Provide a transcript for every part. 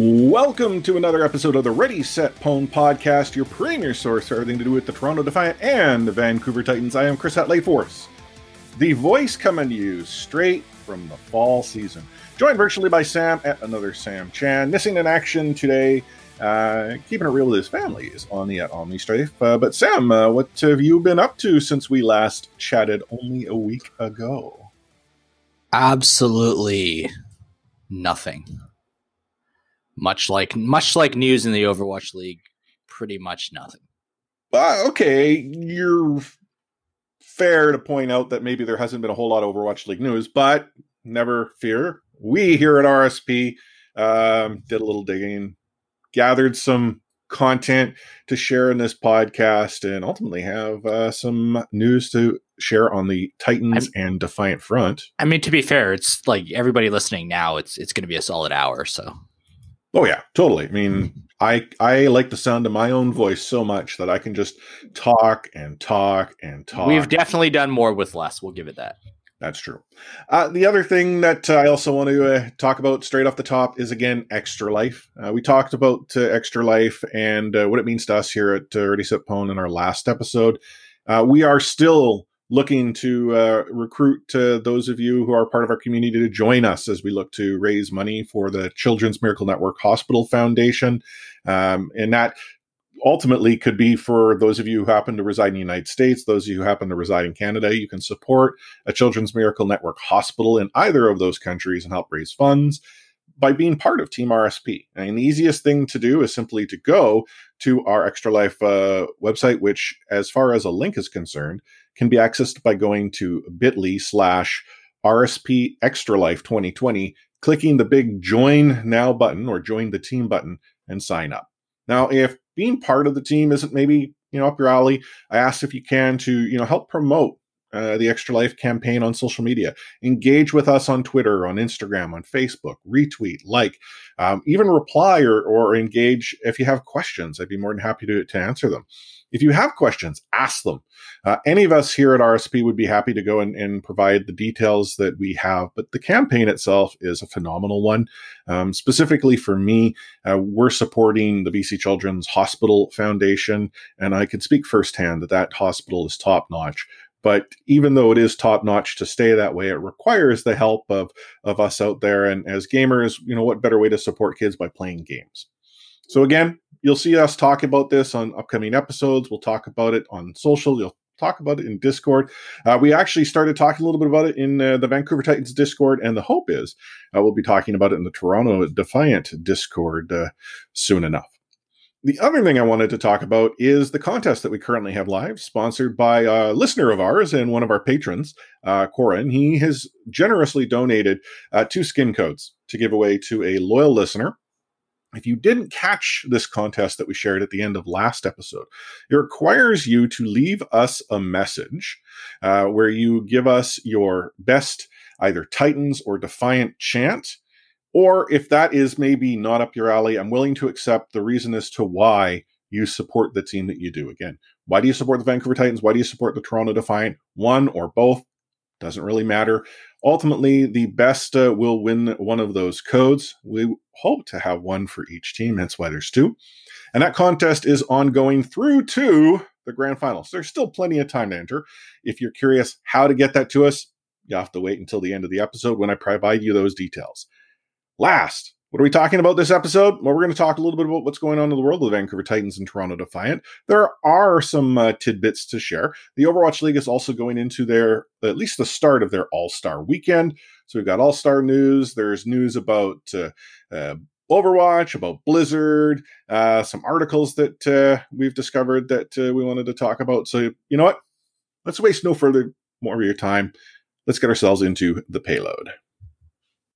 Welcome to another episode of the Ready Set Pwn podcast, your premier source for everything to do with the Toronto Defiant and the Vancouver Titans. I am Chris at Lightforce, the voice coming to you straight from the fall season. Joined virtually by Sam at another Sam Chan, missing in action today, uh, keeping it real with his family is on the at Omni Strafe. Uh, but Sam, uh, what have you been up to since we last chatted only a week ago? Absolutely nothing much like much like news in the Overwatch League, pretty much nothing. Uh, okay, you're fair to point out that maybe there hasn't been a whole lot of Overwatch League news, but never fear. We here at RSP um, did a little digging, gathered some content to share in this podcast, and ultimately have uh, some news to share on the Titans I'm, and Defiant front. I mean, to be fair, it's like everybody listening now. It's it's going to be a solid hour, so Oh yeah, totally. I mean, I I like the sound of my own voice so much that I can just talk and talk and talk. We've definitely done more with less. We'll give it that. That's true. Uh, the other thing that uh, I also want to uh, talk about straight off the top is again Extra Life. Uh, we talked about uh, Extra Life and uh, what it means to us here at uh, Ready Set Pwn in our last episode. we are still looking to uh, recruit uh, those of you who are part of our community to join us as we look to raise money for the Children's Miracle Network Hospital Foundation. Um, and that ultimately could be for those of you who happen to reside in the United States, those of you who happen to reside in Canada. You can support a Children's Miracle Network hospital in either of those countries and help raise funds by being part of Team RSP. And the easiest thing to do is simply to go to our Extra Life uh, website, which, as far as a link is concerned, can be accessed by going to bit.ly slash RSP Extra Life 2020, clicking the big join now button or join the team button and sign up. Now, if being part of the team isn't maybe, you know, up your alley, I ask if you can to, you know, help promote uh, the Extra Life campaign on social media. Engage with us on Twitter, on Instagram, on Facebook, retweet, like, um, even reply or, or engage if you have questions. I'd be more than happy to, to answer them. If you have questions, ask them. Uh, any of us here at RSP would be happy to go and, and, provide the details that we have, but the campaign itself is a phenomenal one. Um, specifically for me, uh, we're supporting the BC Children's Hospital Foundation, and I can speak firsthand that that hospital is top notch. But even though it is top notch to stay that way, it requires the help of of us out there. And as gamers, you know, what better way to support kids by playing games? So again, you'll see us talk about this on upcoming episodes. We'll talk about it on social. You'll talk about it in Discord. Uh, we actually started talking a little bit about it in uh, the Vancouver Titans Discord, and the hope is uh, we'll be talking about it in the Toronto Defiant Discord uh, soon enough. The other thing I wanted to talk about is the contest that we currently have live, sponsored by a listener of ours and one of our patrons, uh, Corin. He has generously donated uh, two skin codes to give away to a loyal listener if you didn't catch this contest that we shared at the end of last episode, it requires you to leave us a message uh, where you give us your best either Titans or Defiant chant. Or if that is maybe not up your alley, I'm willing to accept the reason as to why you support the team that you do. Again, why do you support the Vancouver Titans? Why do you support the Toronto Defiant? One or both doesn't really matter. Ultimately, the best uh, will win one of those codes. We hope to have one for each team. That's why there's two. And that contest is ongoing through to the grand finals. There's still plenty of time to enter. If you're curious how to get that to us, you have to wait until the end of the episode when I provide you those details. Last, what are we talking about this episode? Well, we're going to talk a little bit about what's going on in the world of the Vancouver Titans and Toronto Defiant. There are some uh, tidbits to share. The Overwatch League is also going into their, at least the start of their All Star weekend. So we've got All Star news. There's news about uh, uh, Overwatch, about Blizzard, uh, some articles that uh, we've discovered that uh, we wanted to talk about. So, you know what? Let's waste no further more of your time. Let's get ourselves into the payload.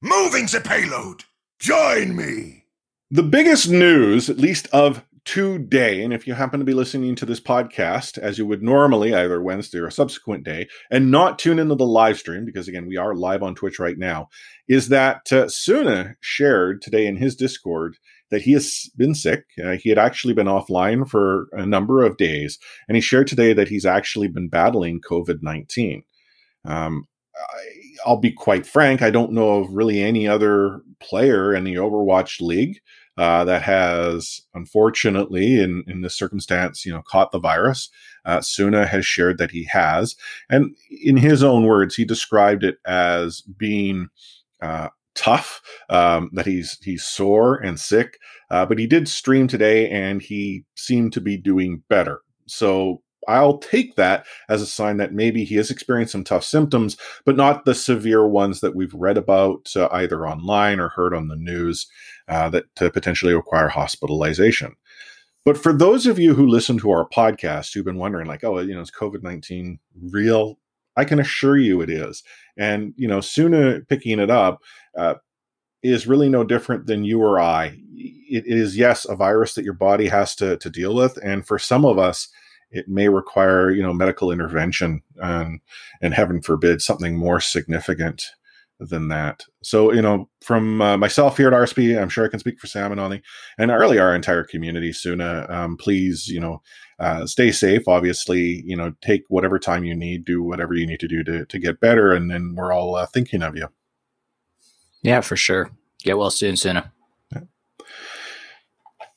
Moving the payload! Join me! The biggest news, at least of today, and if you happen to be listening to this podcast as you would normally, either Wednesday or a subsequent day, and not tune into the live stream, because again, we are live on Twitch right now, is that uh, Suna shared today in his Discord that he has been sick. Uh, he had actually been offline for a number of days, and he shared today that he's actually been battling COVID 19. Um, I'll be quite frank, I don't know of really any other player in the Overwatch League uh, that has, unfortunately, in, in this circumstance, you know, caught the virus. Uh, Suna has shared that he has. And in his own words, he described it as being uh, tough, um, that he's he's sore and sick. Uh, but he did stream today, and he seemed to be doing better. So I'll take that as a sign that maybe he has experienced some tough symptoms, but not the severe ones that we've read about uh, either online or heard on the news uh, that uh, potentially require hospitalization. But for those of you who listen to our podcast who've been wondering, like, oh, you know, is COVID 19 real? I can assure you it is. And, you know, Suna picking it up uh, is really no different than you or I. It is, yes, a virus that your body has to, to deal with. And for some of us, it may require you know medical intervention and and heaven forbid something more significant than that. So you know from uh, myself here at RSP, I'm sure I can speak for Sam and Ollie and really our entire community. Suna, um, please you know uh, stay safe. Obviously, you know take whatever time you need, do whatever you need to do to to get better, and then we're all uh, thinking of you. Yeah, for sure. Get well soon, Suna.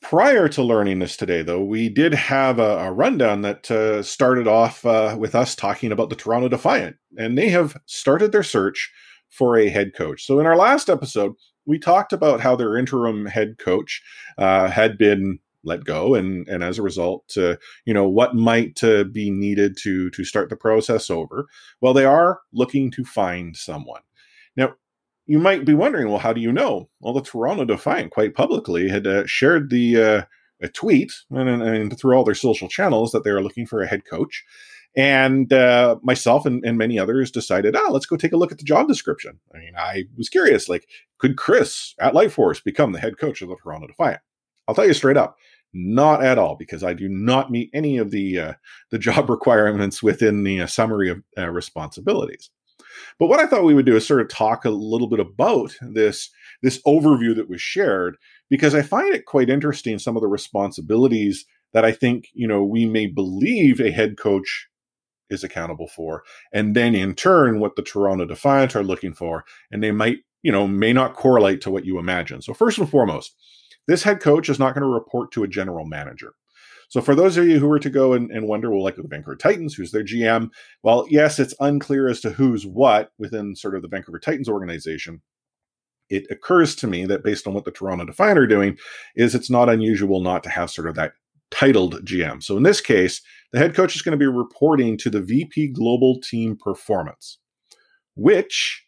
Prior to learning this today, though, we did have a, a rundown that uh, started off uh, with us talking about the Toronto Defiant, and they have started their search for a head coach. So, in our last episode, we talked about how their interim head coach uh, had been let go, and and as a result, uh, you know what might uh, be needed to to start the process over. Well, they are looking to find someone. Now, you might be wondering, well, how do you know? Well, the Toronto Defiant quite publicly had uh, shared the uh, a tweet and, and, through all their social channels that they are looking for a head coach. And uh, myself and, and, many others decided, ah, let's go take a look at the job description. I mean, I was curious, like, could Chris at Lightforce become the head coach of the Toronto Defiant? I'll tell you straight up, not at all, because I do not meet any of the uh, the job requirements within the uh, summary of uh, responsibilities. But what I thought we would do is sort of talk a little bit about this this overview that was shared because I find it quite interesting some of the responsibilities that I think, you know, we may believe a head coach is accountable for and then in turn what the Toronto Defiant are looking for and they might, you know, may not correlate to what you imagine. So first and foremost, this head coach is not going to report to a general manager. So for those of you who were to go and, and wonder, well, like the Vancouver Titans, who's their GM? Well, yes, it's unclear as to who's what within sort of the Vancouver Titans organization. It occurs to me that based on what the Toronto Defiant are doing, is it's not unusual not to have sort of that titled GM. So in this case, the head coach is going to be reporting to the VP Global Team Performance, which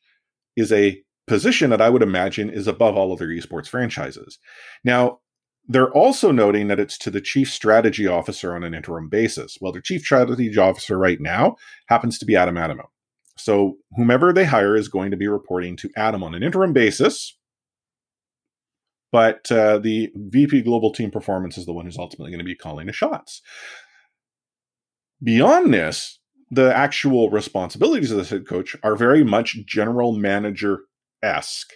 is a position that I would imagine is above all other esports franchises. Now, they're also noting that it's to the chief strategy officer on an interim basis. Well, their chief strategy officer right now happens to be Adam Adamo. So whomever they hire is going to be reporting to Adam on an interim basis. But uh, the VP Global Team Performance is the one who's ultimately going to be calling the shots. Beyond this, the actual responsibilities of the head coach are very much general manager esque.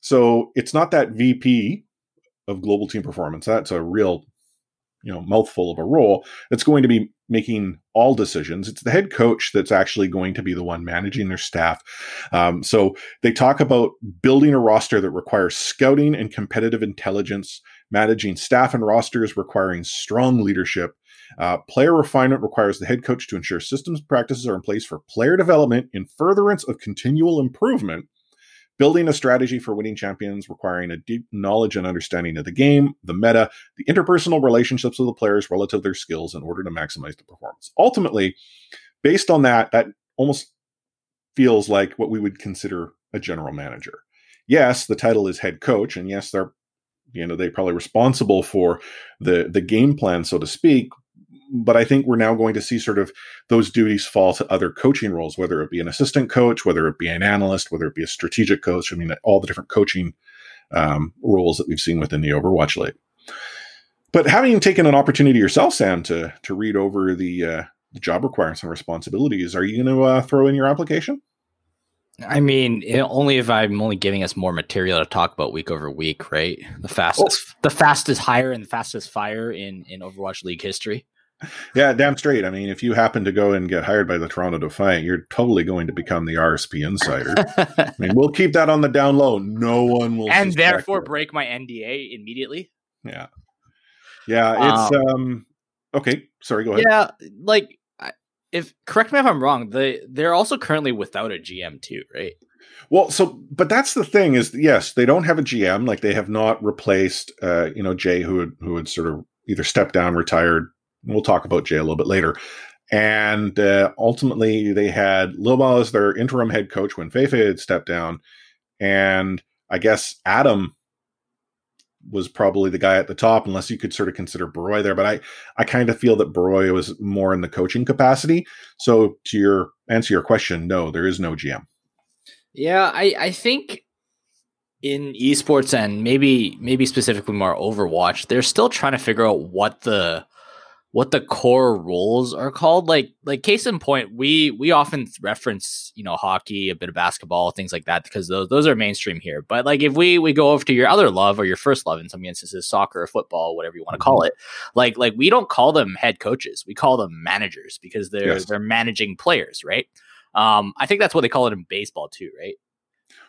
So it's not that VP of global team performance. That's a real, you know, mouthful of a role that's going to be making all decisions. It's the head coach that's actually going to be the one managing their staff. Um, so they talk about building a roster that requires scouting and competitive intelligence, managing staff and rosters requiring strong leadership. Uh, player refinement requires the head coach to ensure systems practices are in place for player development in furtherance of continual improvement building a strategy for winning champions requiring a deep knowledge and understanding of the game, the meta, the interpersonal relationships of the players relative to their skills in order to maximize the performance. Ultimately, based on that, that almost feels like what we would consider a general manager. Yes, the title is head coach, and yes, they're you know they're probably responsible for the the game plan, so to speak but I think we're now going to see sort of those duties fall to other coaching roles, whether it be an assistant coach, whether it be an analyst, whether it be a strategic coach. I mean, all the different coaching um, roles that we've seen within the Overwatch League. But having taken an opportunity yourself, Sam, to to read over the, uh, the job requirements and responsibilities, are you going to uh, throw in your application? I mean, it, only if I'm only giving us more material to talk about week over week, right? The fastest, oh. the fastest hire and the fastest fire in in Overwatch League history. Yeah, damn straight. I mean, if you happen to go and get hired by the Toronto Defiant, you're totally going to become the RSP insider. I mean, we'll keep that on the down low. No one will, and therefore it. break my NDA immediately. Yeah, yeah. It's um, um okay. Sorry, go ahead. Yeah, like if correct me if I'm wrong, they they're also currently without a GM too, right? Well, so but that's the thing is yes, they don't have a GM. Like they have not replaced, uh, you know, Jay who had who had sort of either stepped down, retired. We'll talk about Jay a little bit later. And uh, ultimately, they had Lil as their interim head coach when Feifei had stepped down, and I guess Adam was probably the guy at the top, unless you could sort of consider Baroy there. But I, I kind of feel that Baroy was more in the coaching capacity. So to your answer your question, no, there is no GM. Yeah, I, I think in esports and maybe maybe specifically more Overwatch, they're still trying to figure out what the what the core roles are called. Like like case in point, we we often reference you know hockey, a bit of basketball, things like that because those those are mainstream here. But like if we we go over to your other love or your first love in some instances, soccer or football, whatever you want to call mm-hmm. it, like like we don't call them head coaches, we call them managers because they're yes. they're managing players, right? Um, I think that's what they call it in baseball too, right?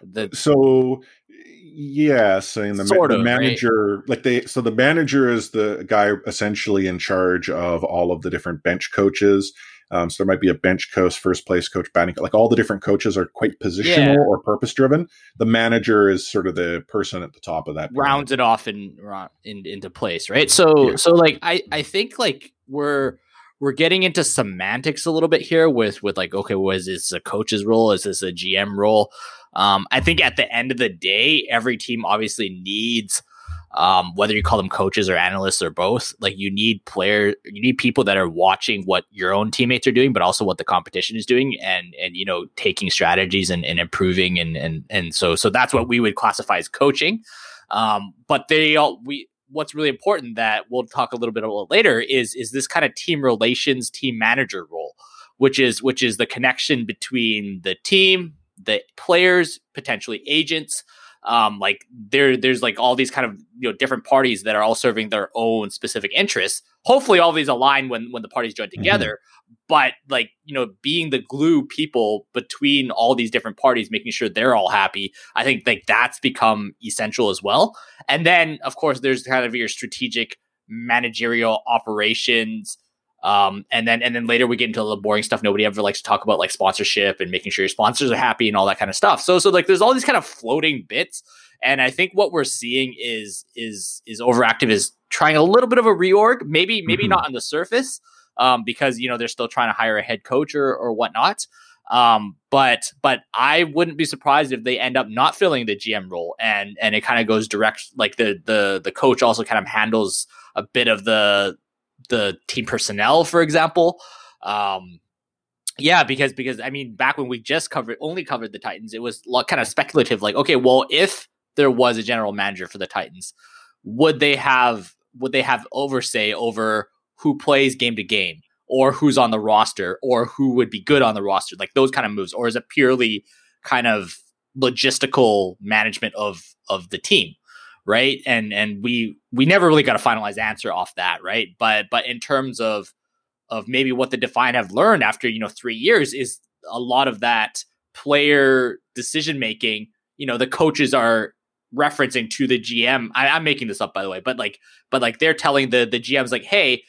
The, so yes, and the, the manager, right? like they, so the manager is the guy essentially in charge of all of the different bench coaches. Um, so there might be a bench coach, first place coach, batting, like all the different coaches are quite positional yeah. or purpose driven. The manager is sort of the person at the top of that. Rounds it off in, in into place, right? So, yeah. so like I, I think like we're we're getting into semantics a little bit here with with like okay, was this a coach's role? Is this a GM role? Um, I think at the end of the day, every team obviously needs, um, whether you call them coaches or analysts or both, like you need players, you need people that are watching what your own teammates are doing, but also what the competition is doing, and and you know taking strategies and, and improving, and and and so so that's what we would classify as coaching. Um, but they all we what's really important that we'll talk a little bit about later is is this kind of team relations, team manager role, which is which is the connection between the team, the players, potentially agents. Um, like there, there's like all these kind of you know different parties that are all serving their own specific interests. Hopefully, all these align when when the parties join mm-hmm. together. Mm-hmm. But like you know, being the glue people between all these different parties, making sure they're all happy. I think like that's become essential as well. And then of course, there's kind of your strategic managerial operations um, and then and then later we get into the boring stuff nobody ever likes to talk about, like sponsorship and making sure your sponsors are happy and all that kind of stuff. So so like there's all these kind of floating bits, and I think what we're seeing is is is overactive is trying a little bit of a reorg, maybe maybe mm-hmm. not on the surface, um, because you know they're still trying to hire a head coach or or whatnot. Um, but but I wouldn't be surprised if they end up not filling the GM role and and it kind of goes direct like the the the coach also kind of handles a bit of the the team personnel, for example. Um, yeah, because because I mean, back when we just covered only covered the Titans, it was kind of speculative. Like, okay, well, if there was a general manager for the Titans, would they have would they have oversight over who plays game to game, or who's on the roster, or who would be good on the roster, like those kind of moves, or is it purely kind of logistical management of of the team? Right? And and we we never really got a finalized answer off that, right? But but in terms of of maybe what the Defiant have learned after you know three years is a lot of that player decision making. You know, the coaches are referencing to the GM. I, I'm making this up by the way, but like but like they're telling the the GMs like, hey,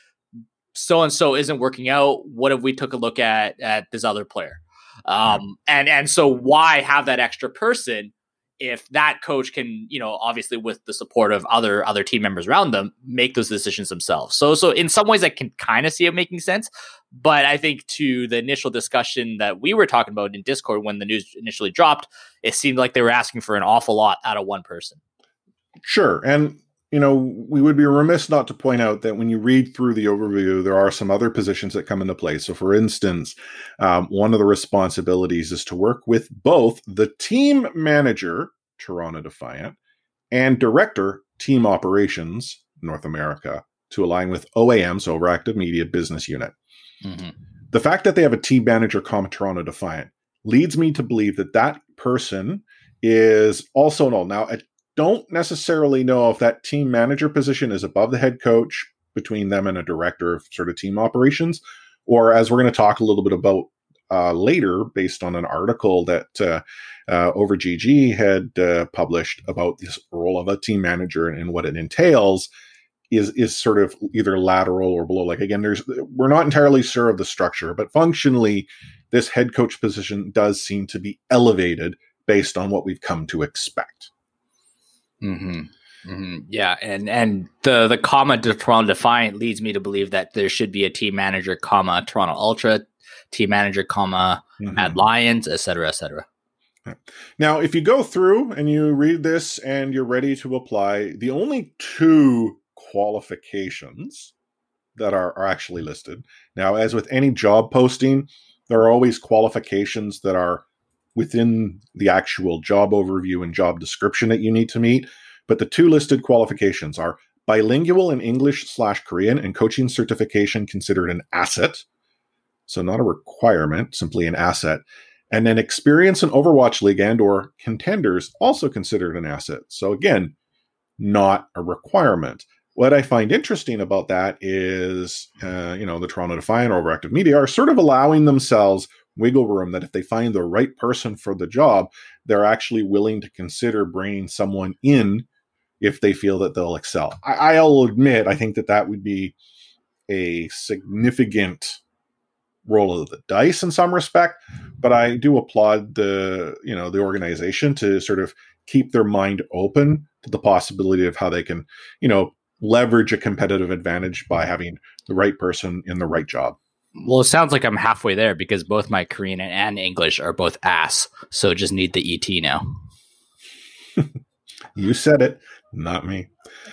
so and so isn't working out. What if we took a look at at this other player? Um, and and so why have that extra person if that coach can, you know, obviously with the support of other other team members around them, make those decisions themselves. So so in some ways I can kind of see it making sense, but I think to the initial discussion that we were talking about in Discord when the news initially dropped, it seemed like they were asking for an awful lot out of one person. Sure. And you know, we would be remiss not to point out that when you read through the overview, there are some other positions that come into play. So, for instance, um, one of the responsibilities is to work with both the team manager, Toronto Defiant, and director, team operations, North America, to align with OAM's Overactive Media business unit. Mhm. The fact that they have a team manager, comma Toronto Defiant, leads me to believe that that person is also null. Now, I don't necessarily know if that team manager position is above the head coach between them and a director of sort of team operations, or as we're going to talk a little bit about uh, later, based on an article that uh, uh, Over GG had uh, published about this role of a team manager and, and what it entails, is is sort of either lateral or below. Like again, there's we're not entirely sure of the structure, but functionally, this head coach position does seem to be elevated based on what we've come to expect. Hmm hmm Yeah, and and the the comma to Toronto Defiant leads me to believe that there should be a team manager, comma Toronto Ultra, team manager, comma Mhm. Mad Lions, et cetera, et cetera. Now, if you go through and you read this and you're ready to apply, the only two qualifications that are, are actually listed. Now, as with any job posting, there are always qualifications that are within the actual job overview and job description that you need to meet. But the two listed qualifications are bilingual in English slash Korean and coaching certification considered an asset. So not a requirement, simply an asset and then experience in Overwatch League and or contenders also considered an asset. So again, not a requirement. What I find interesting about that is, uh, you know, the Toronto Defiant or Overactive Media are sort of allowing themselves wiggle room that if they find the right person for the job, they're actually willing to consider bringing someone in if they feel that they'll excel. I, I'll admit, I think that that would be a significant roll of the dice in some respect but i do applaud the you know the organization to sort of keep their mind open to the possibility of how they can you know leverage a competitive advantage by having the right person in the right job Well, it sounds like I'm halfway there because both my Korean and English are both ass, so just need the ET now. you said it not me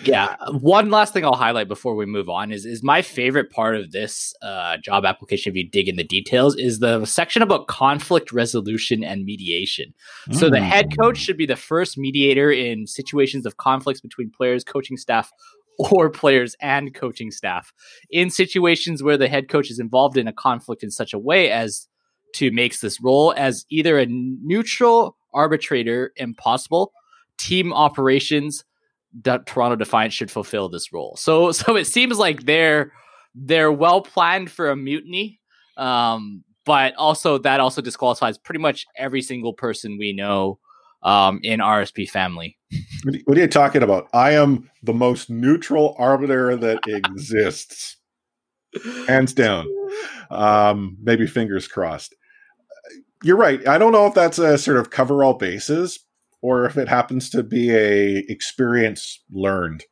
Yeah. One last thing I'll highlight before we move on is is my favorite part of this uh, job application. If you dig in the details, is the section about conflict resolution and mediation. So the head Mm. coach should be the first mediator in situations of conflicts between players, coaching staff, or players and coaching staff. In situations where the head coach is involved in a conflict in such a way as to makes this role as either a neutral arbitrator impossible, team operations that Toronto Defiant should fulfill this role. So so it seems like they're they're well planned for a mutiny. Um, but also that also disqualifies pretty much every single person we know um, in RSP family. What are- you talking about? I am the most neutral arbiter that exists, hands down. Um, maybe fingers crossed. You're right. I don't know if that's a sort of cover all bases or if it happens to be a experience learned.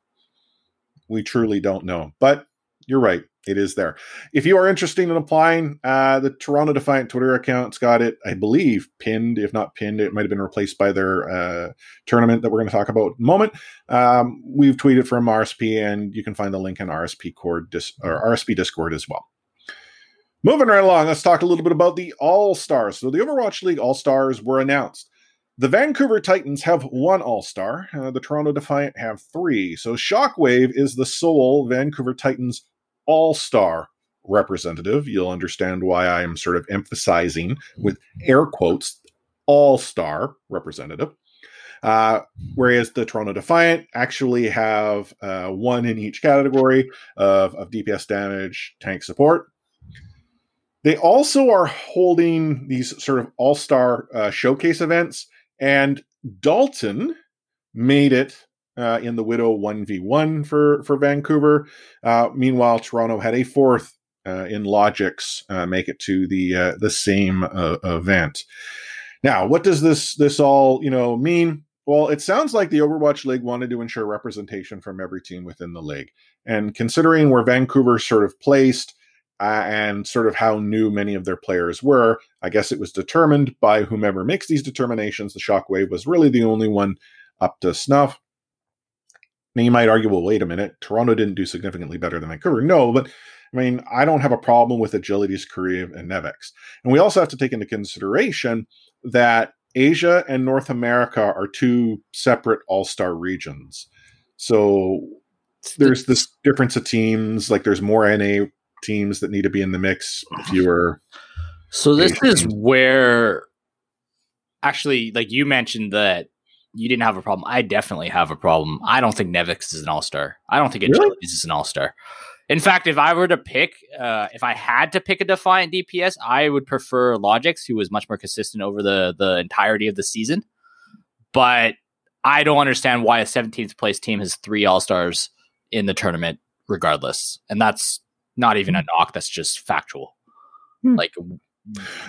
We truly don't know, but you're right. It is there. If you are interested in applying, uh, the Toronto Defiant Twitter account's got it, I believe, pinned. If not pinned, it might have been replaced by their uh, tournament that we're going to talk about in a moment. Um, we've tweeted from RSP, and you can find the link in RSP Cord dis- or RSP Discord as well. Moving right along, let's talk a little bit about the All Stars. So the Overwatch League All Stars were announced. The Vancouver Titans have one All Star. Uh, the Toronto Defiant have three. So Shockwave is the sole Vancouver Titans All Star representative. You'll understand why I am sort of emphasizing with air quotes All Star representative. Uh, whereas the Toronto Defiant actually have uh, one in each category of, of DPS damage, tank support. They also are holding these sort of all star uh, showcase events, and Dalton made it uh, in the Widow 1v1 for, for Vancouver. Uh, meanwhile, Toronto had a fourth uh, in Logix uh, make it to the uh, the same uh, event. Now, what does this this all you know mean? Well, it sounds like the Overwatch League wanted to ensure representation from every team within the league, and considering where Vancouver sort of placed uh, and sort of how new many of their players were, I guess it was determined by whomever makes these determinations. The Shockwave was really the only one up to snuff. Now, you might argue, well, wait a minute, Toronto didn't do significantly better than Vancouver. No, but I mean, I don't have a problem with Agility's Korea and Nevix. And we also have to take into consideration that Asia and North America are two separate all star regions. So there's this difference of teams. Like there's more NA teams that need to be in the mix. Fewer. So this Asian is where actually, like you mentioned that you didn't have a problem. I definitely have a problem. I don't think Nevix is an all star. I don't think Really? Agilities is an all star. In fact, if I were to pick, uh, if I had to pick a Defiant DPS, I would prefer Logix, who was much more consistent over the the entirety of the season. But I don't understand why a 17th place team has three all stars in the tournament, regardless. And that's not even a knock. That's just factual. Hmm. Like,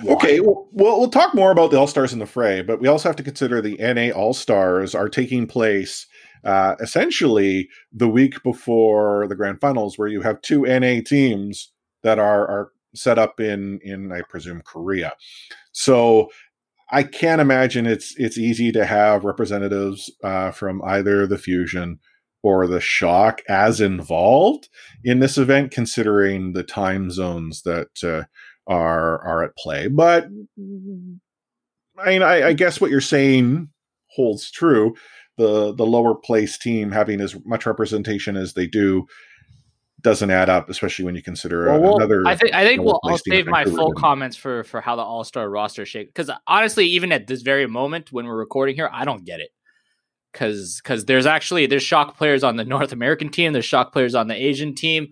why? Okay, well, we'll talk more about the All Stars in the fray, but we also have to consider the NA All Stars are taking place uh, essentially the week before the grand finals, where you have two NA teams that are are set up in in I presume Korea. So I can't imagine it's it's easy to have representatives uh, from either the Fusion or the Shock as involved in this event, considering the time zones that. Uh, are are at play. But I mean, I, I guess what you're saying holds true. The the lower place team having as much representation as they do doesn't add up, especially when you consider Well, we'll- another. I think I think we'll I'll save my full didn't. comments for for how the All Star roster shape. Because honestly, even at this very moment when we're recording here, I don't get it. Because because there's actually there's shock players on the North American team, there's shock players on the Asian team.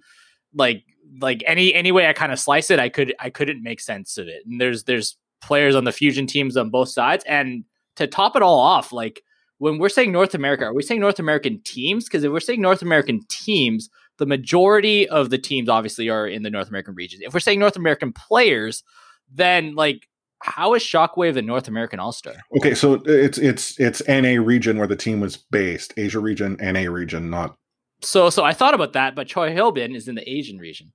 Like like any any way I kind of slice it, I could I couldn't make sense of it. And there's there's players on the fusion teams on both sides. And to top it all off, like when we're saying North America, are we saying North American teams? Because if we're saying North American teams, the majority of the teams obviously are in the North American region. If we're saying North American players, then like how is Shockwave the North American All Star? Okay, so it's it's it's NA region where the team was based, Asia region, NA region, not So so I thought about that, but Choi Hilbin is in the Asian region.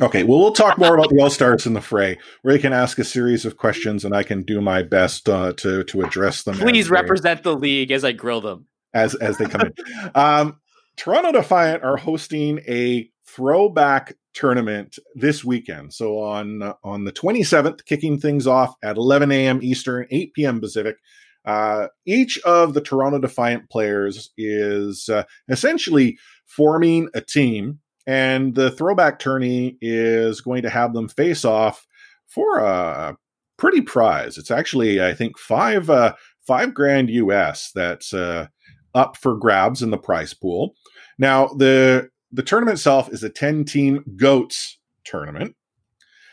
Okay, well, we'll talk more about the All Stars in the fray, where you can ask a series of questions, and I can do my best uh, to to address them. Please as they- represent the league as I grill them. as as they come in. Um, Toronto Defiant are hosting a throwback tournament this weekend. So on on the 27th, kicking things off at 11 a.m. Eastern, 8 p.m. Pacific. Uh, each of the Toronto Defiant players is uh, essentially forming a team, and the throwback tourney is going to have them face off for a pretty prize. It's actually, I think, five uh, five grand US. That's uh, up for grabs in the prize pool. Now, the the tournament itself is a 10 team goats tournament.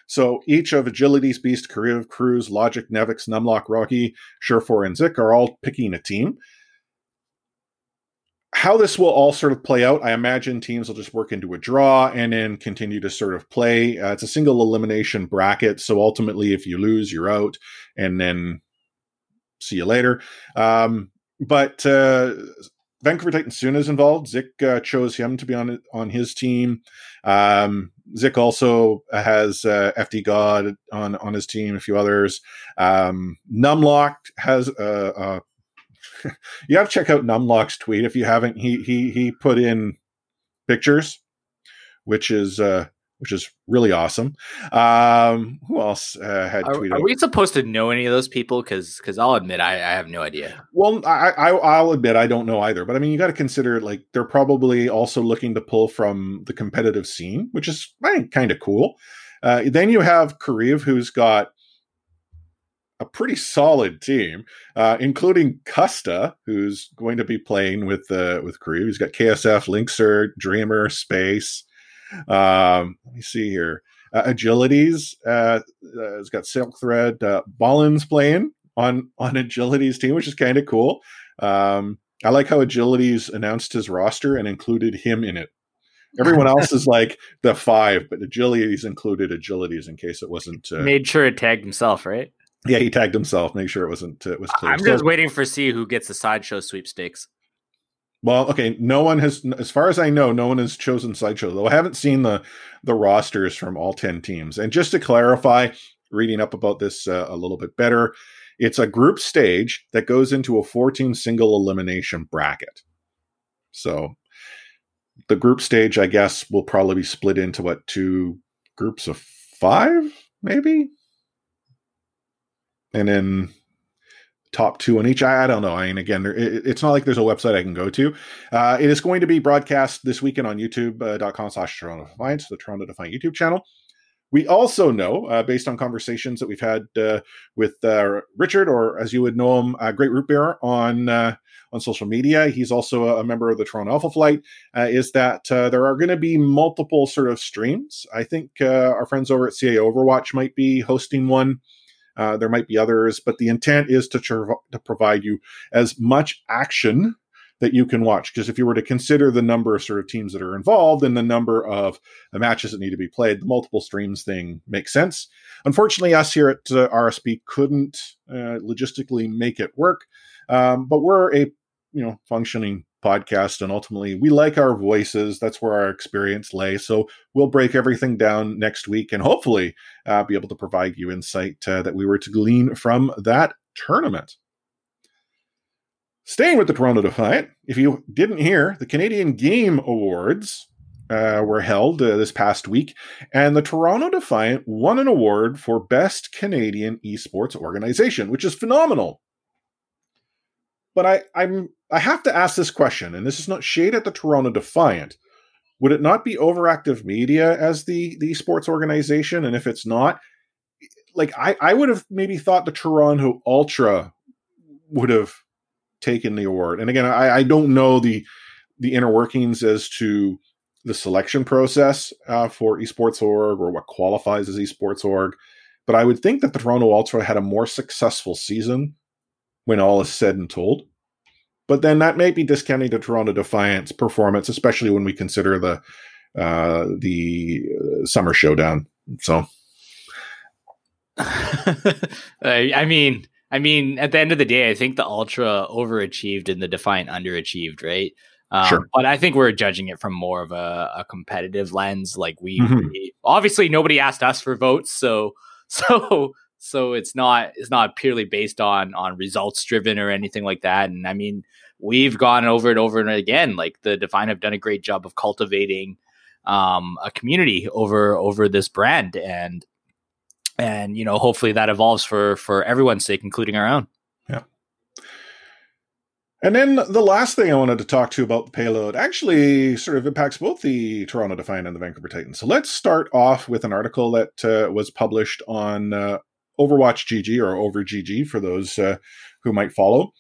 So each of Agility's Beast, of Cruise, Logic, Nevix, Numlock, Rocky, Surefour, and Zik are all picking a team. How this will all sort of play out, I imagine teams will just work into a draw and then continue to sort of play. Uh, it's a single elimination bracket. So ultimately, if you lose, you're out. And then see you later. Um, but uh, Vancouver Titan soon is involved. Zick uh, chose him to be on on his team. Um, Zik also has uh, FD God on on his team. A few others. Um, Numlock has uh, uh, you have to check out Numlock's tweet if you haven't. He he he put in pictures, which is uh, which is really awesome. Um, who else uh, had Are, tweeted? are we supposed to know any of those people? Because because I'll admit I, I have no idea. Well, I, I I'll admit I don't know either, but I mean you got to consider like they're probably also looking to pull from the competitive scene, which is I think kind of cool. Uh, then you have Kariv, who's got a pretty solid team, uh, including Custa, who's going to be playing with uh, with Kariv. He's got KSF, Linkzr, Dreamer, Space. Um, let me see here. Uh, Agilities uh, uh, has got Silk Thread. Uh, Ballin's playing on on Agility's team, which is kind of cool. Um, I like how Agility's announced his roster and included him in it. Everyone else is like the five, but Agility's included Agilities in case it wasn't. Uh, Made sure it tagged himself, right? Yeah, he tagged himself. Make sure it wasn't. It was clear. I'm So- just waiting for see who gets the sideshow sweepstakes. Well, okay, no one has, as far as I know, no one has chosen sideshow. Though I haven't seen the the rosters from all ten teams. And just to clarify, reading up about this uh, a little bit better, it's a group stage that goes into a fourteen single elimination bracket. So, the group stage, I guess, will probably be split into what two groups of five, maybe, and then top two on each. I, I don't know. I mean, again, it, it's not like there's a website I can go to. Uh, it is going to be broadcast this weekend on youtube.com uh, slash Toronto Defiance, the Toronto Defiant YouTube channel. We also know, uh, based on conversations that we've had uh, with uh, Richard, or as you would know him, uh, Great Root Beer on on social media. He's also a member of the Toronto Alpha Flight. Is that there are going to be multiple sort of streams? I think our friends over at CA Overwatch might be hosting one. There might be others, but the intent is to, tr- to provide you as much action that you can watch. Because if you were to consider the number of sort of teams that are involved and the number of matches that need to be played, the multiple streams thing makes sense. Unfortunately, us here at uh, RSP couldn't uh, logistically make it work, um, but we're a you know functioning podcast and ultimately we like our voices. That's where our experience lay. So we'll break everything down next week and hopefully uh, be able to provide you insight uh, that we were to glean from that tournament. Staying with the Toronto Defiant, if you didn't hear, the Canadian Game Awards uh, were held uh, this past week, and the Toronto Defiant won an award for Best Canadian Esports Organization, which is phenomenal. But I, I'm I have to ask this question, and this is not shade at the Toronto Defiant. Would it not be overactive media as the the esports organization? And if it's not, like I, I would have maybe thought the Toronto Ultra would have taken the award. And again, I, I don't know the the inner workings as to the selection process uh, for esports org or what qualifies as esports org, but I would think that the Toronto Ultra had a more successful season when all is said and told. But then that may be discounting the Toronto Defiance performance, especially when we consider the uh, the uh, summer showdown. So, I mean, I mean, at the end of the day, I think the Ultra overachieved and the Defiant underachieved, right? Um, sure. But I think we're judging it from more of a, a competitive lens. Like we, mm-hmm. we, obviously nobody asked us for votes, so so so it's not it's not purely based on on results driven or anything like that. And I mean, we've gone over and over and again. Like the Defiant have done a great job of cultivating um, a community over over this brand, and and you know hopefully that evolves for for everyone's sake including our own yeah and then the last thing i wanted to talk to you about the payload actually sort of impacts both the toronto defiant and the vancouver titans so let's start off with an article that uh, was published on uh, overwatch gg or over gg for those uh, who might follow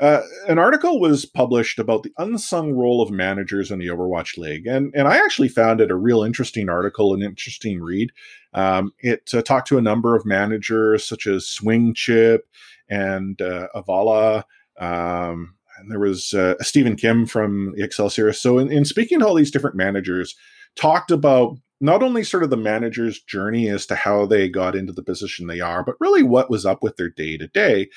uh, an article was published about the unsung role of managers in the Overwatch League, and and I actually found it a real interesting article, an interesting read. Um, it uh, talked to a number of managers such as Swing Chip and uh, Avala. Um, and there was uh, Stephen Kim from Excelsior. So, in, in speaking to all these different managers, talked about not only sort of the manager's journey as to how they got into the position they are, but really what was up with their day to day.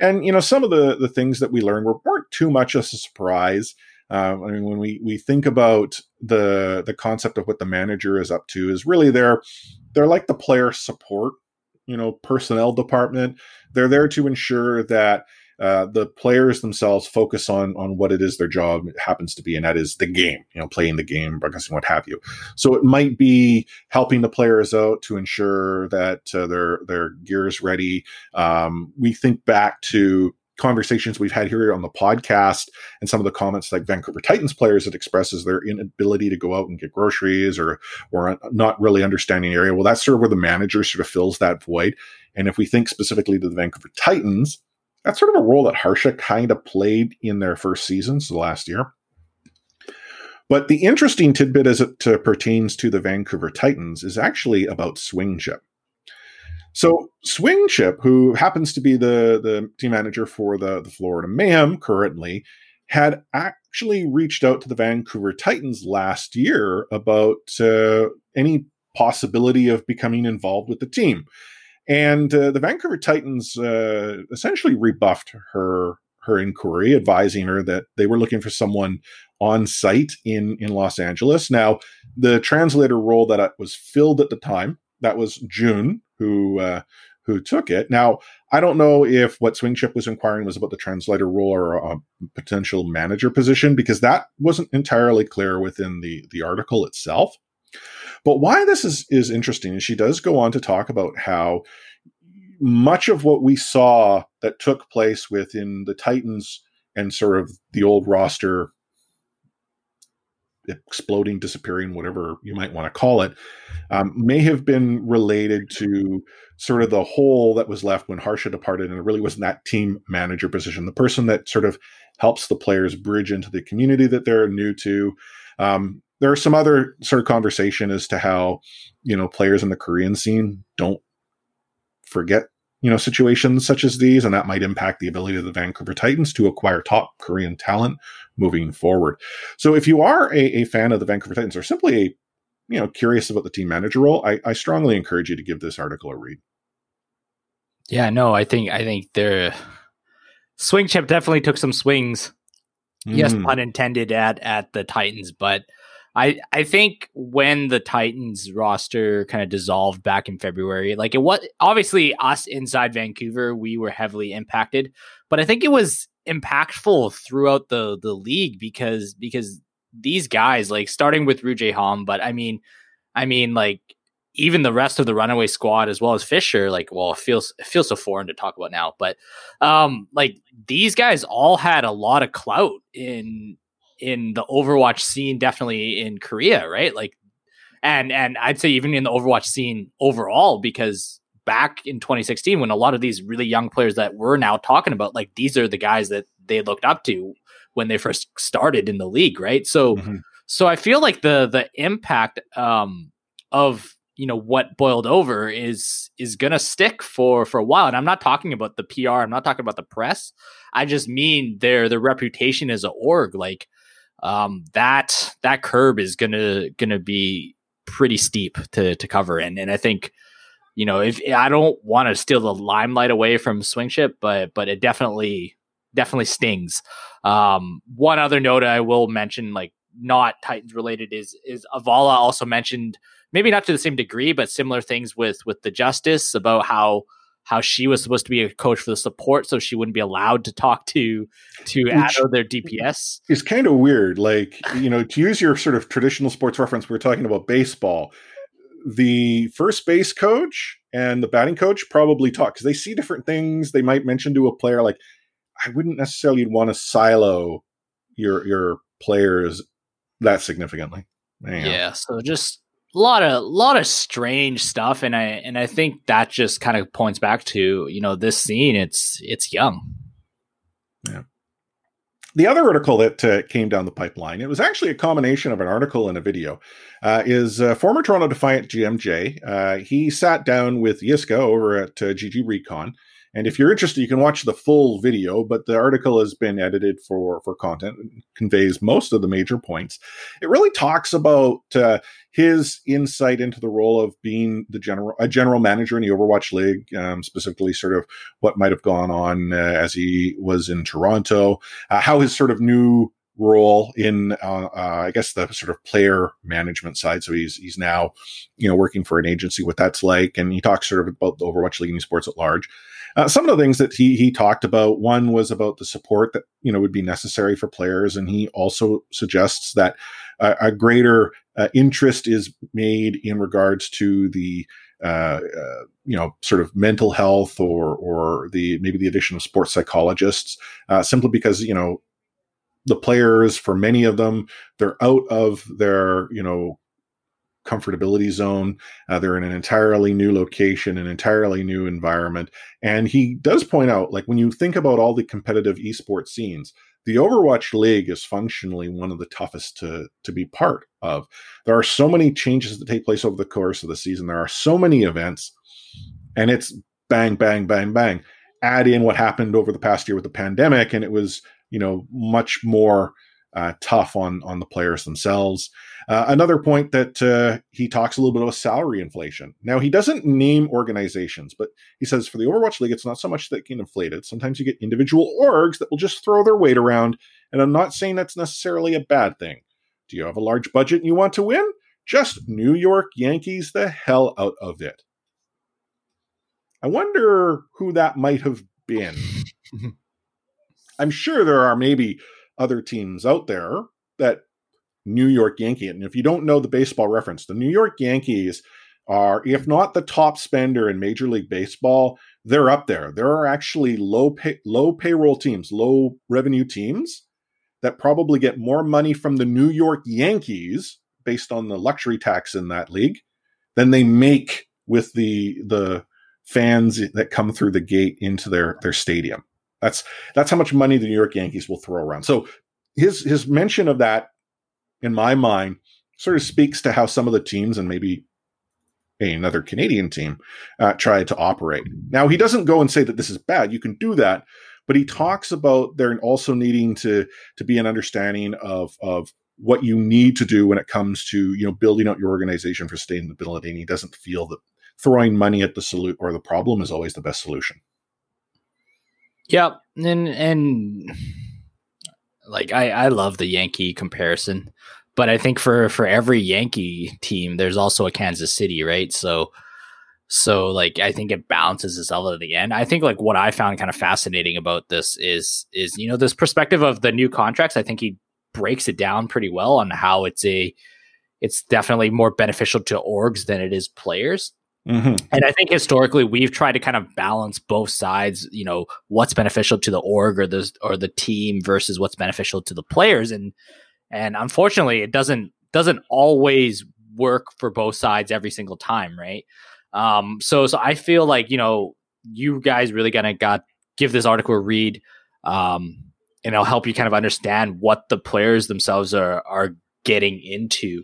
And you know, some of the the things that we learned were, weren't too much of a surprise. Um, I mean, when we we think about the the concept of what the manager is up to, is really they're they're like the player support, you know, personnel department. They're there to ensure that uh, the players themselves focus on on what it is their job happens to be, and that is the game. You know, playing the game, broadcasting, what have you. So it might be helping the players out to ensure that uh, their their gear is ready. Um, we think back to conversations we've had here on the podcast and some of the comments like Vancouver Titans players that expresses their inability to go out and get groceries or or not really understanding the area. Well, that's sort of where the manager sort of fills that void. And if we think specifically to the Vancouver Titans, that's sort of a role that Harsha kind of played in their first seasons last year. But the interesting tidbit as it uh, pertains to the Vancouver Titans is actually about Swing Chip. So Swing Chip, who happens to be the, the team manager for the, the Florida Mayhem currently, had actually reached out to the Vancouver Titans last year about uh, any possibility of becoming involved with the team. And uh, the Vancouver Titans uh, essentially rebuffed her her inquiry, advising her that they were looking for someone on site in in Los Angeles. Now, the translator role that was filled at the time that was June, who uh, who took it. Now, I don't know if what Swing Chip was inquiring was about the translator role or a potential manager position because that wasn't entirely clear within the the article itself. But why this is, is interesting she does go on to talk about how much of what we saw that took place within the Titans and sort of the old roster exploding, disappearing, whatever you might want to call it, um, may have been related to sort of the hole that was left when Harsha departed, and it really wasn't that team manager position, the person that sort of helps the players bridge into the community that they're new to. Um, there are some other sort of conversation as to how you know players in the Korean scene don't forget you know situations such as these, and that might impact the ability of the Vancouver Titans to acquire top Korean talent moving forward. So, if you are a, a fan of the Vancouver Titans or simply a you know curious about the team manager role, I, I strongly encourage you to give this article a read. Yeah, no, I think I think their swing chip definitely took some swings. Mm. Yes, pun intended at at the Titans, but I I think when the Titans roster kind of dissolved back in February, like it was obviously us inside Vancouver, we were heavily impacted, but I think it was impactful throughout the the league because because these guys like starting with Ruje Hom, but I mean I mean like even the rest of the runaway squad as well as Fissure, like, well, it feels it feels so foreign to talk about now, but um, like these guys all had a lot of clout in in the Overwatch scene, definitely in Korea, right? Like, and and I'd say even in the Overwatch scene overall, because back in 2016, when a lot of these really young players that we're now talking about, like these are the guys that they looked up to when they first started in the league, right? So, mm-hmm. so I feel like the the impact um, of you know what boiled over is is gonna stick for for a while and i'm not talking about the pr i'm not talking about the press i just mean their their reputation as an org like um, that that curb is gonna gonna be pretty steep to to cover in. And I think, you know, if I don't want to steal the limelight away from Swingship, but but it definitely definitely stings. Um, one other note I will mention, like not Titans related, is is Avala also mentioned maybe not to the same degree, but similar things with with the Justice about how how she was supposed to be a coach for the support, so she wouldn't be allowed to talk to to Ado, their DPS. It's kind of weird. Like, you know, to use your sort of traditional sports reference, we are talking about baseball. The first base coach and the batting coach probably talk because they see different things. They might mention to a player like, I wouldn't necessarily want to silo your your players that significantly. Man. Yeah, so just a lot of lot of strange stuff and i and i think that just kind of points back to you know this scene it's it's young. Yeah. The other article that uh, came down the pipeline it was actually a combination of an article and a video uh, is uh, former toronto defiant gmj uh, he sat down with yiska over at gg uh, recon and if you're interested, you can watch the full video, but the article has been edited for, for content and conveys most of the major points. It really talks about uh, his insight into the role of being the general a general manager in the Overwatch League, um, specifically sort of what might have gone on uh, as he was in Toronto, uh, how his sort of new role in uh, uh, I guess the sort of player management side. So he's he's now you know working for an agency, what that's like, and he talks sort of about the Overwatch League and sports at large. Uh, some of the things that he he talked about, one was about the support that you know would be necessary for players, and he also suggests that a greater uh, interest is made in regards to the uh, uh, you know, sort of mental health or or the maybe the addition of sports psychologists, uh, simply because you know the players for many of them they're out of their you know comfortability zone. Uh, they're in an entirely new location, an entirely new environment. And he does point out, like, when you think about all the competitive esports scenes, the Overwatch League is functionally one of the toughest to, to be part of. There are so many changes that take place over the course of the season. There are so many events, and it's bang, bang, bang, bang. Add in what happened over the past year with the pandemic, and it was, you know, much more uh, tough on on the players themselves. Uh, another point that uh, he talks a little bit about salary inflation. Now he doesn't name organizations, but he says for the Overwatch League, it's not so much that can inflate it. Sometimes you get individual orgs that will just throw their weight around, and I'm not saying that's necessarily a bad thing. Do you have a large budget and you want to win? Just New York Yankees the hell out of it. I wonder who that might have been. I'm sure there are maybe other teams out there that New York Yankee. And if you don't know the baseball reference, the New York Yankees are, if not the top spender in Major League Baseball, they're up there. There are actually low pay, low payroll teams, low revenue teams that probably get more money from the New York Yankees based on the luxury tax in that league than they make with the the fans that come through the gate into their their stadium. That's that's how much money the New York Yankees will throw around. So his his mention of that, in my mind, sort of speaks to how some of the teams and maybe another Canadian team uh, try to operate. Now he doesn't go and say that this is bad. You can do that, but he talks about there also needing to to be an understanding of of what you need to do when it comes to you know building out your organization for sustainability. And he doesn't feel that throwing money at the salute or the problem is always the best solution. Yep, and and like I I love the Yankee comparison, but I think for for every Yankee team, there's also a Kansas City, right? So so like I think it balances itself at the end. I think like what I found kind of fascinating about this is is you know this perspective of the new contracts. I think he breaks it down pretty well on how it's a it's definitely more beneficial to orgs than it is players. Mm-hmm. And I think historically we've tried to kind of balance both sides, you know, what's beneficial to the org or the or the team versus what's beneficial to the players and and unfortunately it doesn't doesn't always work for both sides every single time, right? Um so so I feel like, you know, you guys really gonna got give this article a read um and it'll help you kind of understand what the players themselves are are getting into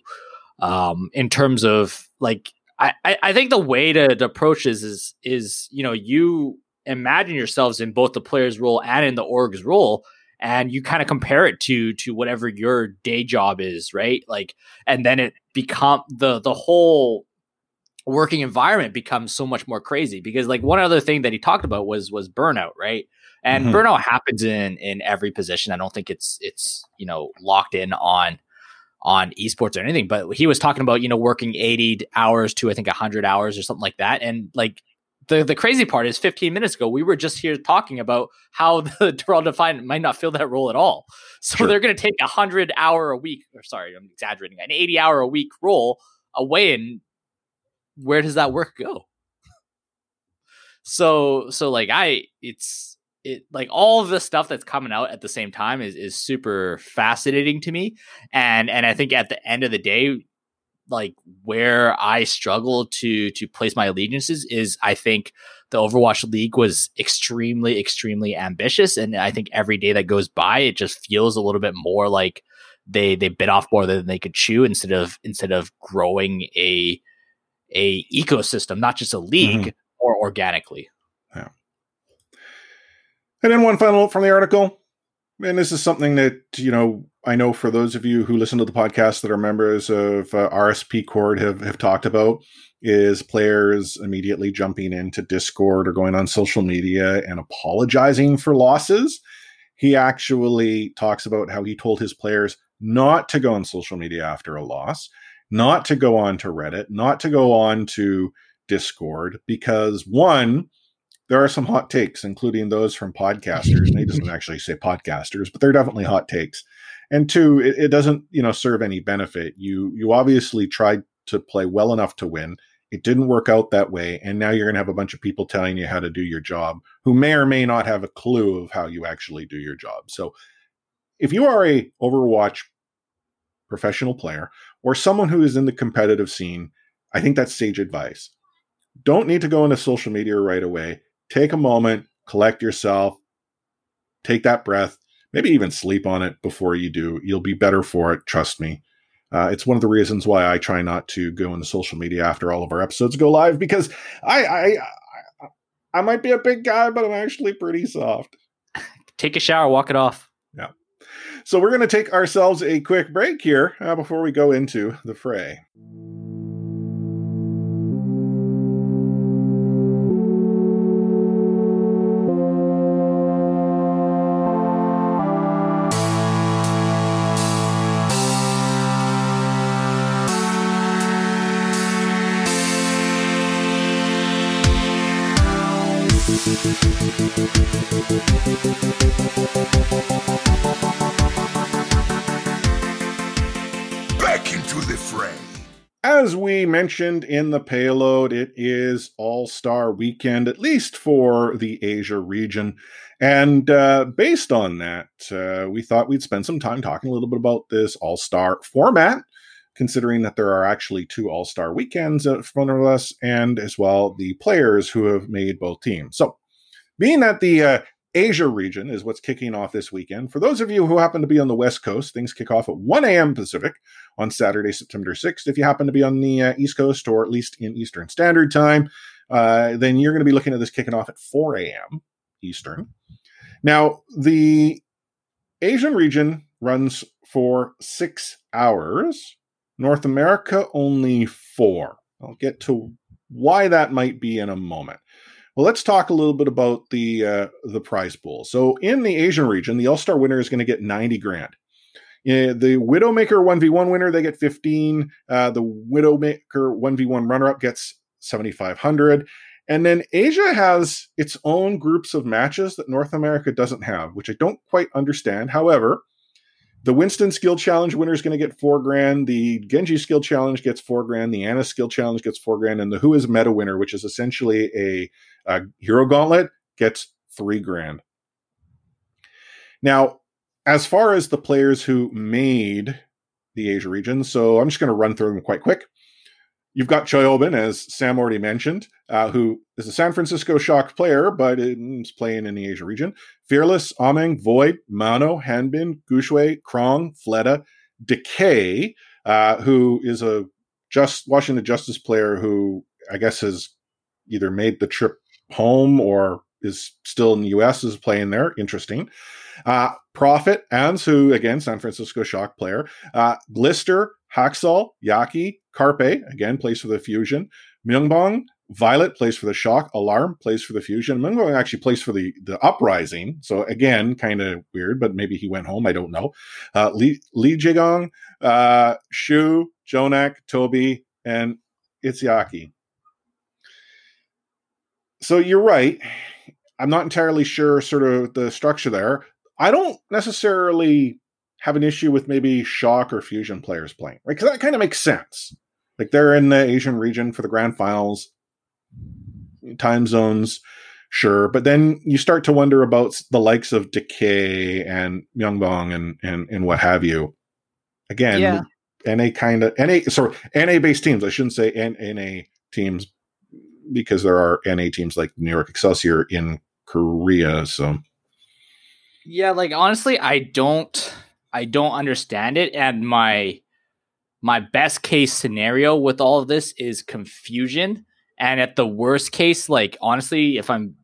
um in terms of like I, I think the way to, to approach this is is you know you imagine yourselves in both the player's role and in the org's role and you kind of compare it to to whatever your day job is right? Like and then it become the the whole working environment becomes so much more crazy because like one other thing that he talked about was was burnout right? And mm-hmm. burnout happens in in every position. I don't think it's it's you know locked in on on esports or anything, but he was talking about, you know, working 80 hours to I think 100 hours or something like that. And like the the crazy part is 15 minutes ago we were just here talking about how the Toronto Defiant might not fill that role at all. So sure. they're going to take a 100 hour a week or sorry, I'm exaggerating. An 80 hour a week role away and where does that work go? So so like I it's it like all of the stuff that's coming out at the same time is is super fascinating to me. And and i think at the end of the day like where i struggle to to place my allegiances is i think the overwatch league was extremely extremely ambitious. And i think every day that goes by it just feels a little bit more like they they bit off more than they could chew instead of instead of growing a a ecosystem not just a league mm-hmm. or organically and then one final note from the article, and this is something that, you know, I know for those of you who listen to the podcast that are members of uh, RSP Cord have, have talked about, is players immediately jumping into Discord or going on social media and apologizing for losses. He actually talks about how he told his players not to go on social media after a loss, not to go on to Reddit, not to go on to Discord, because one, there are some hot takes, including those from podcasters. and he doesn't actually say podcasters, but they're definitely hot takes. And two, it, it, doesn't, you know, serve any benefit. You you obviously tried to play well enough to win. It didn't work out that way, and now you're going to have a bunch of people telling you how to do your job who may or may not have a clue of how you actually do your job. So, if you are a Overwatch professional player or someone who is in the competitive scene, I think that's sage advice. Don't need to go into social media right away take a moment, collect yourself, take that breath, maybe even sleep on it before you do. You'll be better for it. Trust me. Uh, it's one of the reasons why I try not to go into social media after all of our episodes go live because I, I, I, I might be a big guy, but I'm actually pretty soft. Take a shower, walk it off. Yeah. So we're going to take ourselves a quick break here uh, before we go into the fray. Back into the fray. Mentioned in the payload, it is All Star weekend, at least for the Asia region. And uh, based on that, uh, we thought we'd spend some time talking a little bit about this All Star format, considering that there are actually two All Star weekends in front of us, and as well the players who have made both teams. So, being that the uh, Asia region is what's kicking off this weekend. For those of you who happen to be on the West Coast, things kick off at 1 a.m. Pacific on Saturday, September 6th. If you happen to be on the uh, East Coast or at least in Eastern Standard Time, uh, then you're going to be looking at this kicking off at 4 a.m. Eastern. Now, the Asian region runs for six hours, North America only four. I'll get to why that might be in a moment. Well, let's talk a little bit about the uh, the prize pool. So, in the Asian region, the All Star winner is going to get ninety grand. The Widowmaker one v one winner they get fifteen. Uh, the Widowmaker one v one runner up gets seventy five hundred. And then Asia has its own groups of matches that North America doesn't have, which I don't quite understand. However, the Winston Skill Challenge winner is going to get four grand. The Genji Skill Challenge gets four grand. The Ana Skill Challenge gets four grand, and the Who is Meta winner, which is essentially a, a Hero Gauntlet, gets three grand. Now, as far as the players who made the Asia region, so I'm just going to run through them quite quick. You've got ChoiHyoBin, as Sam already mentioned, uh, who is a San Francisco Shock player, but is playing in the Asia region. Fearless, Ameng, Void, Mano, Hanbin, Guxue, Krong, Fleta, Decay, uh, who is a just Washington Justice player who I guess has either made the trip home or is still in the U.S. is playing there. Interesting. Uh, Profit, Ans, who again San Francisco Shock player. Uh, Glister, Haksal, Yaki, Carpe, again, plays for the Fusion. Myungbong, Violet plays for the Shock. Alarm plays for the Fusion. Myungbong actually plays for the, the Uprising. So again, kind of weird, but maybe he went home. I don't know. Uh, Lee, Lee Jigong, uh, Shu, JJoNak, Toby, and Itzyaki. So you're right. I'm not entirely sure sort of the structure there. I don't necessarily have an issue with maybe shock or fusion players playing, right? Because that kind of makes sense. Like they're in the Asian region for the grand finals, time zones, sure. But then you start to wonder about the likes of Decay and Myungbong and and and what have you. Again, yeah. NA kind of NA sorry NA based teams. I shouldn't say NA teams because there are NA teams like New York Excelsior in Korea. So yeah, like honestly, I don't I don't understand it, and my my best case scenario with all of this is confusion. And at the worst case, like honestly, if I'm,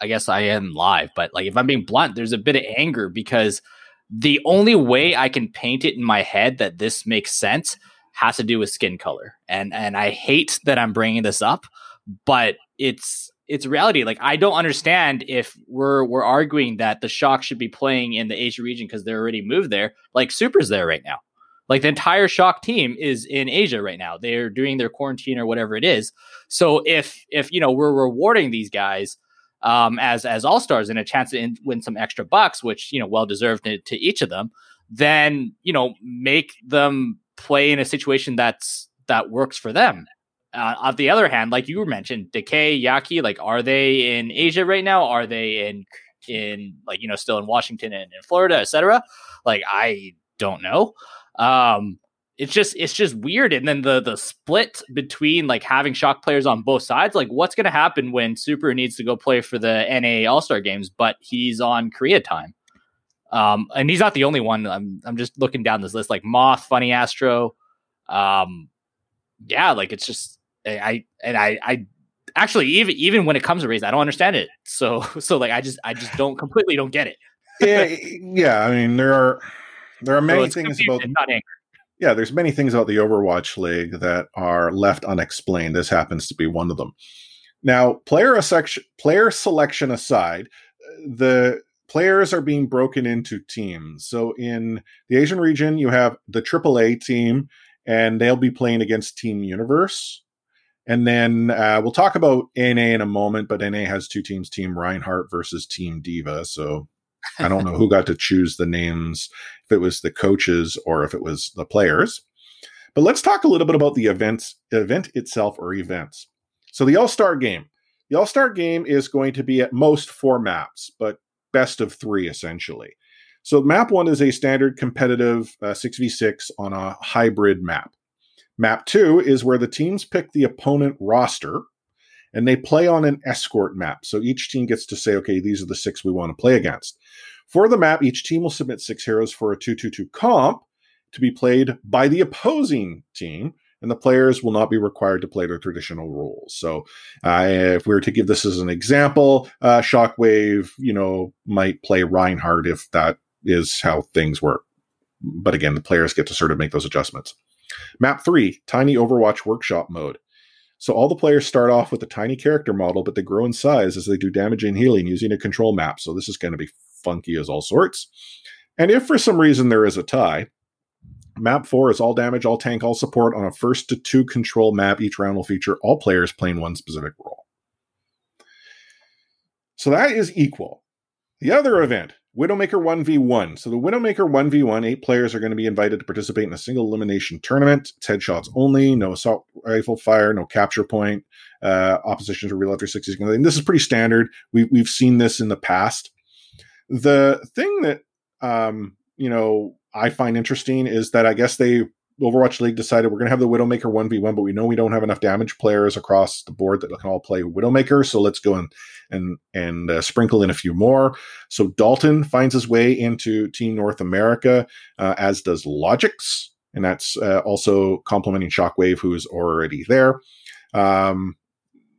I guess I am live, but like if I'm being blunt, there's a bit of anger because the only way I can paint it in my head that this makes sense has to do with skin color. And and I hate that I'm bringing this up, but it's it's reality. Like I don't understand if we're we're arguing that the Shock should be playing in the Asia region because they're already moved there. Like Super's there right now. Like the entire Shock team is in Asia right now. They're doing their quarantine or whatever it is. So if if you know we're rewarding these guys um, as as all stars and a chance to in, win some extra bucks, which you know well deserved to, to each of them, then you know make them play in a situation that's that works for them uh, on the other hand, like you mentioned, Decay, Yaki, like are they in Asia right now? Are they in in like you know still in Washington and in Florida, etc.? Like I don't know. Um, it's just it's just weird. And then the the split between like having shock players on both sides, like what's going to happen when Super needs to go play for the NA All Star games, but he's on Korea time. Um, and he's not the only one. I'm I'm just looking down this list, like Moth, Funny Astro. Um, yeah, like it's just Eh, I and I I actually even even when it comes to race, I don't understand it. So so like I just I just don't completely don't get it. yeah, yeah. I mean there are there are many so things about not. Yeah, there's many things about the Overwatch League that are left unexplained. This happens to be one of them. Now, player section, player selection aside, the players are being broken into teams. So in the Asian region, you have the AAA team, and they'll be playing against Team Universe. And then uh, we'll talk about NA in a moment, but NA has two teams Team Reinhardt versus Team D.Va. So I don't know who got to choose the names, if it was the coaches or if it was the players. But let's talk a little bit about the events, event itself or events. So the All Star game. The All Star game is going to be at most four maps, but best of three essentially. So map one is a standard competitive uh, 6v6 on a hybrid map. Map two is where the teams pick the opponent roster and they play on an escort map. So each team gets to say, okay, these are the six we want to play against. For the map, each team will submit six heroes for a 2 2 2 comp to be played by the opposing team, and the players will not be required to play their traditional rules. So, uh, if we were to give this as an example, uh, Shockwave, you know, might play Reinhardt if that is how things work. But again, the players get to sort of make those adjustments. Map three, Tiny Overwatch Workshop mode. So all the players start off with a tiny character model, but they grow in size as they do damage and healing using a control map. So this is going to be funky as all sorts. And if for some reason there is a tie, map four is all damage, all tank, all support on a first to two control map. Each round will feature all players playing one specific role. So that is equal. The other event, Widowmaker 1v1. So the Widowmaker 1v1, eight players are going to be invited to participate in a single elimination tournament. It's headshots only, no assault rifle fire, no capture point, uh, opposition to real after 60 seconds. this is pretty standard. We, we've seen this in the past. The thing that um, you know I find interesting is that I guess they Overwatch League decided we're going to have the Widowmaker 1v1, but we know we don't have enough damage players across the board that can all play Widowmaker. So let's go and and and uh, sprinkle in a few more. So Dalton finds his way into Team North America, uh, as does Logix, and that's uh, also complementing Shockwave, who is already there. Um,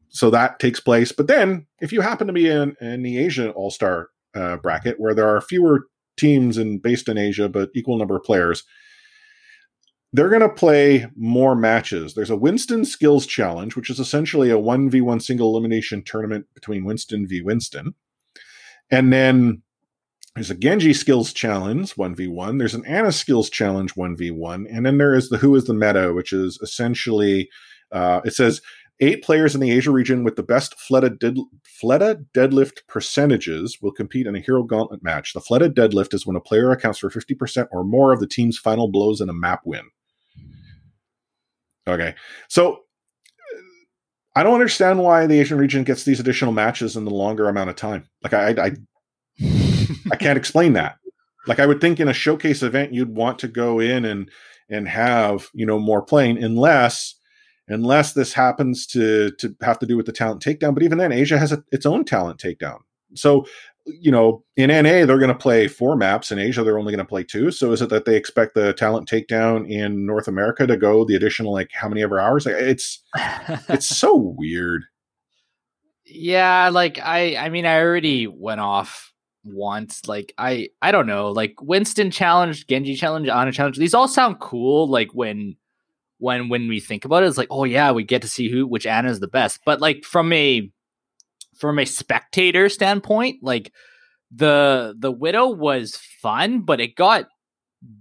so that takes place. But then, if you happen to be in, in the Asia All Star uh, bracket where there are fewer teams and based in Asia, but equal number of players. They're going to play more matches. There's a Winston Skills Challenge, which is essentially a 1v1 single elimination tournament between Winston v. Winston. And then there's a Genji Skills Challenge 1v1. There's an Ana Skills Challenge 1v1. And then there is the Who is the Meta, which is essentially, uh, it says Eight players in the Asia region with the best Fleta, dead, Fleta deadlift percentages will compete in a hero gauntlet match. The Fleta deadlift is when a player accounts for 50% or more of the team's final blows in a map win. Okay. So I don't understand why the Asian region gets these additional matches in the longer amount of time. Like I I, I can't explain that. Like I would think in a showcase event you'd want to go in and and have, you know, more playing unless unless this happens to to have to do with the talent takedown. But even then, Asia has a, its own talent takedown. So, you know, in NA they're going to play four maps. In Asia they're only going to play two. So is it that they expect the talent takedown in North America to go the additional like how many ever hours? Like, it's it's so weird. Yeah, like I I mean I already went off once. Like I I don't know. Like Winston challenge, Genji challenge, Ana challenge. These all sound cool. Like when when when we think about it, it's like, oh yeah, we get to see who which Ana is the best. But like from a from a spectator standpoint, like the the widow was fun, but it got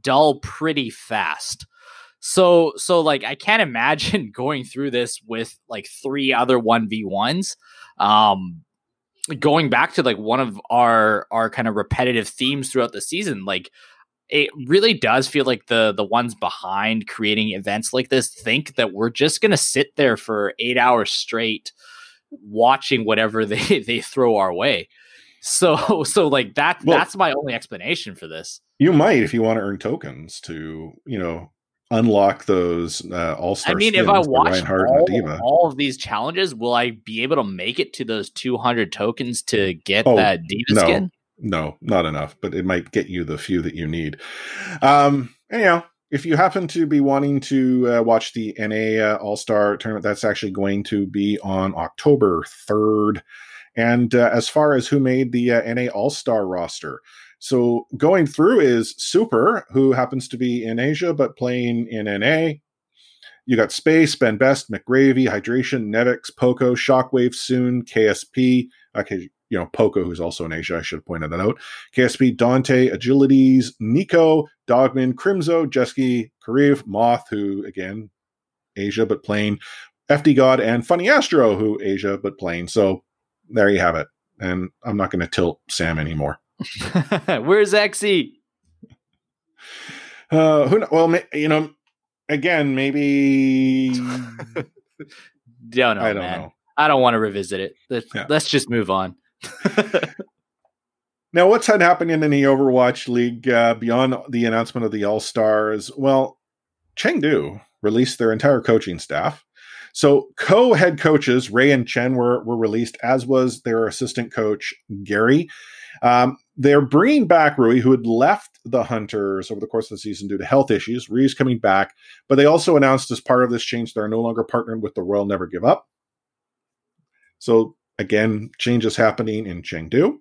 dull pretty fast. So so like I can't imagine going through this with like three other 1v1s. Um going back to like one of our our kind of repetitive themes throughout the season, like it really does feel like the the ones behind creating events like this think that we're just going to sit there for 8 hours straight watching whatever they they throw our way. So so like that well, that's my only explanation for this. You might if you want to earn tokens to, you know, unlock those uh, all-star I mean, if I watch all, all, of these challenges, will I be able to make it to those 200 tokens to get oh, that D.Va no. skin? no, not enough, but it might get you the few that you need. Um, anyhow, if you happen to be wanting to uh, watch the NA uh, All Star tournament, that's actually going to be on October 3rd. And uh, as far as who made the uh, NA All Star roster, so going through is Super, who happens to be in Asia but playing in NA. You got Space, Ben Best, McGravy, Hydration, Nevix, Poco, Shockwave, Soon, KSP. Okay, you know, Poco, who's also in Asia, I should have pointed that out. KSP, Dante, Agilities, Nico, Dogman, Crimzo, Jesky, Kariv, Moth, who again, Asia but plain, FD God, and Funny Astro, who Asia but plain. So there you have it. And I'm not going to tilt Sam anymore. Where's Exy? Uh, who? Well, you know, again, maybe Don't know, I don't man. know. I don't want to revisit it. Let's, Yeah. let's just move on. Now, what's happening in the Overwatch League uh, beyond the announcement of the All Stars? Well, Chengdu released their entire coaching staff. So, co head coaches Ray and Chen were, were released, as was their assistant coach Gary. Um, they're bringing back Rui, who had left the Hunters over the course of the season due to health issues. Rui's coming back, but they also announced as part of this change they're no longer partnered with the Royal Never Give Up. So, again, changes happening in Chengdu.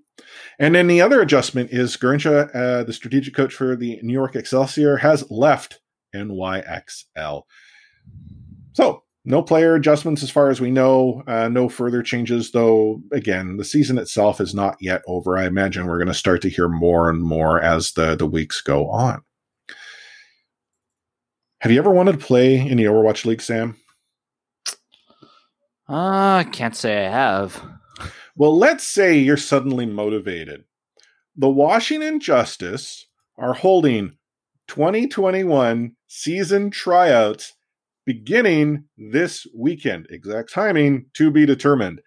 And then the other adjustment is Gurnsha, uh, the strategic coach for the New York Excelsior, has left NYXL. So, no player adjustments as far as we know. Uh, no further changes, though. Again, the season itself is not yet over. I imagine we're going to start to hear more and more as the, the weeks go on. Have you ever wanted to play in the Overwatch League, Sam? Uh, can't say I have. Well, let's say you're suddenly motivated. The Washington Justice are holding 2021 season tryouts beginning this weekend. Exact timing to be determined.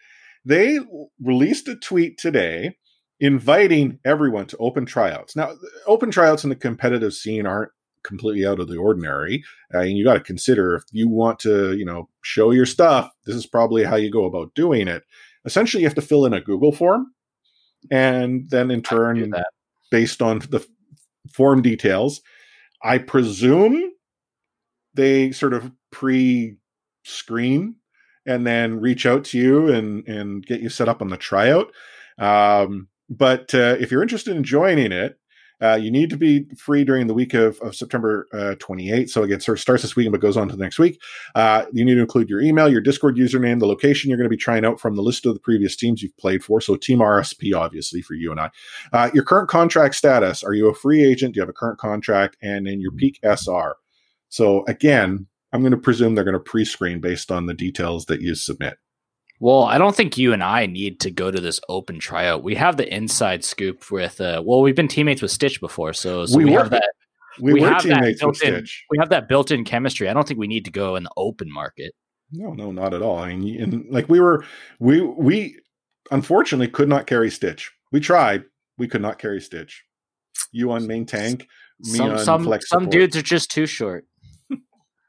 They released a tweet today inviting everyone to open tryouts. Now, open tryouts in the competitive scene aren't completely out of the ordinary. Uh, and you got to consider if you want to, you know, show your stuff, this is probably how you go about doing it essentially you have to fill in a Google form, and then in I can do turn, based on the form details, I presume they sort of pre-screen and then reach out to you and and get you set up on the tryout. Um, but uh, if you're interested in joining it, uh, you need to be free during the week of, of September uh, 28th. So again, sort of starts this weekend but goes on to the next week. Uh, you need to include your email, your Discord username, the location you're going to be trying out from the list of the previous teams you've played for. So Team RSP, obviously, for you and I. Uh, your current contract status. Are you a free agent? Do you have a current contract? And then your peak SR. So again, I'm going to presume they're going to pre-screen based on the details that you submit. Well, I don't think you and I need to go to this open tryout. We have the inside scoop with. Uh, well, we've been teammates with Stitch before, so, so We we, have that. We, We were have that teammates with built-in- Stitch. We have that built-in chemistry. I don't think we need to go in the open market. No, no, not at all. I mean, and like we were, we we unfortunately could not carry Stitch. We tried, we could not carry Stitch. You on main tank, me Some on some flex some support. dudes are just too short.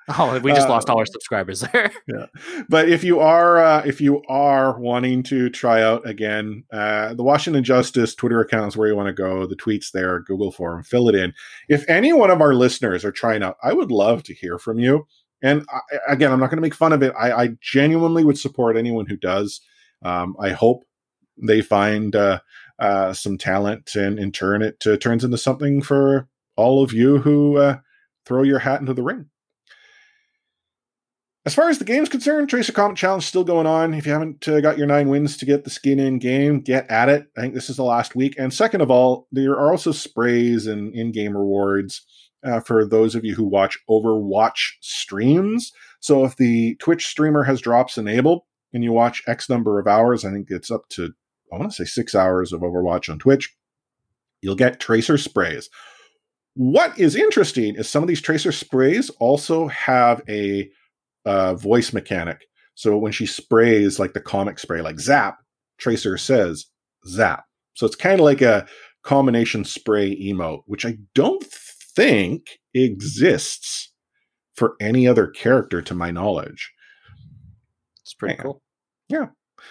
Oh, we just Uh, lost all our subscribers there. yeah. But if you are uh, if you are wanting to try out again, uh, the Washington Justice Twitter account is where you want to go. The tweets there, Google form, fill it in. If any one of our listeners are trying out, I would love to hear from you. And I, again, I'm not going to make fun of it. I, I genuinely would support anyone who does. Um, I hope they find uh, uh, some talent, and in turn, it uh, turns into something for all of you who uh, throw your hat into the ring. As far as the game's concerned, Tracer Comic Challenge still going on. If you haven't uh, got your nine wins to get the skin in game, get at it. I think this is the last week. And second of all, there are also sprays and in game rewards uh, for those of you who watch Overwatch streams. So if the Twitch streamer has drops enabled and you watch X number of hours, I think it's up to, I want to say six hours of Overwatch on Twitch, you'll get Tracer sprays. What is interesting is some of these Tracer sprays also have a uh, voice mechanic. So when she sprays like the comic spray, like Zap, Tracer says Zap. So it's kind of like a combination spray emote, which I don't think exists for any other character to my knowledge. It's pretty Yeah. cool. Yeah.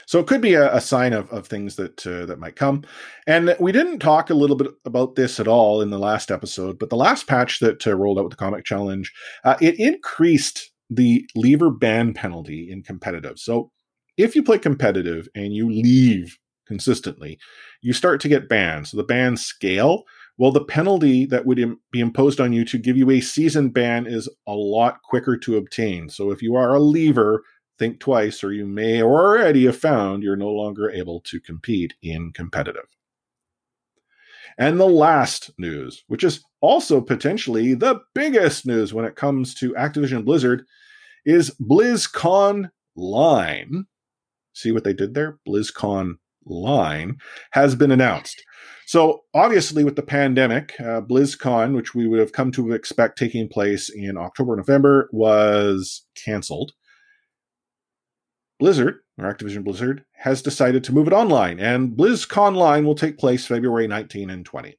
So it could be a, a sign of, of things that uh, that might come. And we didn't talk a little bit about this at all in the last episode, but the last patch that uh, rolled out with the comic challenge, uh, it increased the lever ban penalty in competitive. So if you play competitive and you leave consistently, you start to get banned. So the ban scale, well, the penalty that would Im- be imposed on you to give you a season ban is a lot quicker to obtain. So if you are a lever, think twice, or you may already have found you're no longer able to compete in competitive. And the last news, which is also potentially the biggest news when it comes to Activision Blizzard, is BlizzCon Line. See what they did there? BlizzCon line has been announced. So, obviously, with the pandemic, uh, BlizzCon, which we would have come to expect taking place in October, November, was canceled. Blizzard, Activision Blizzard, has decided to move it online, and BlizzConline will take place February 19 and 20.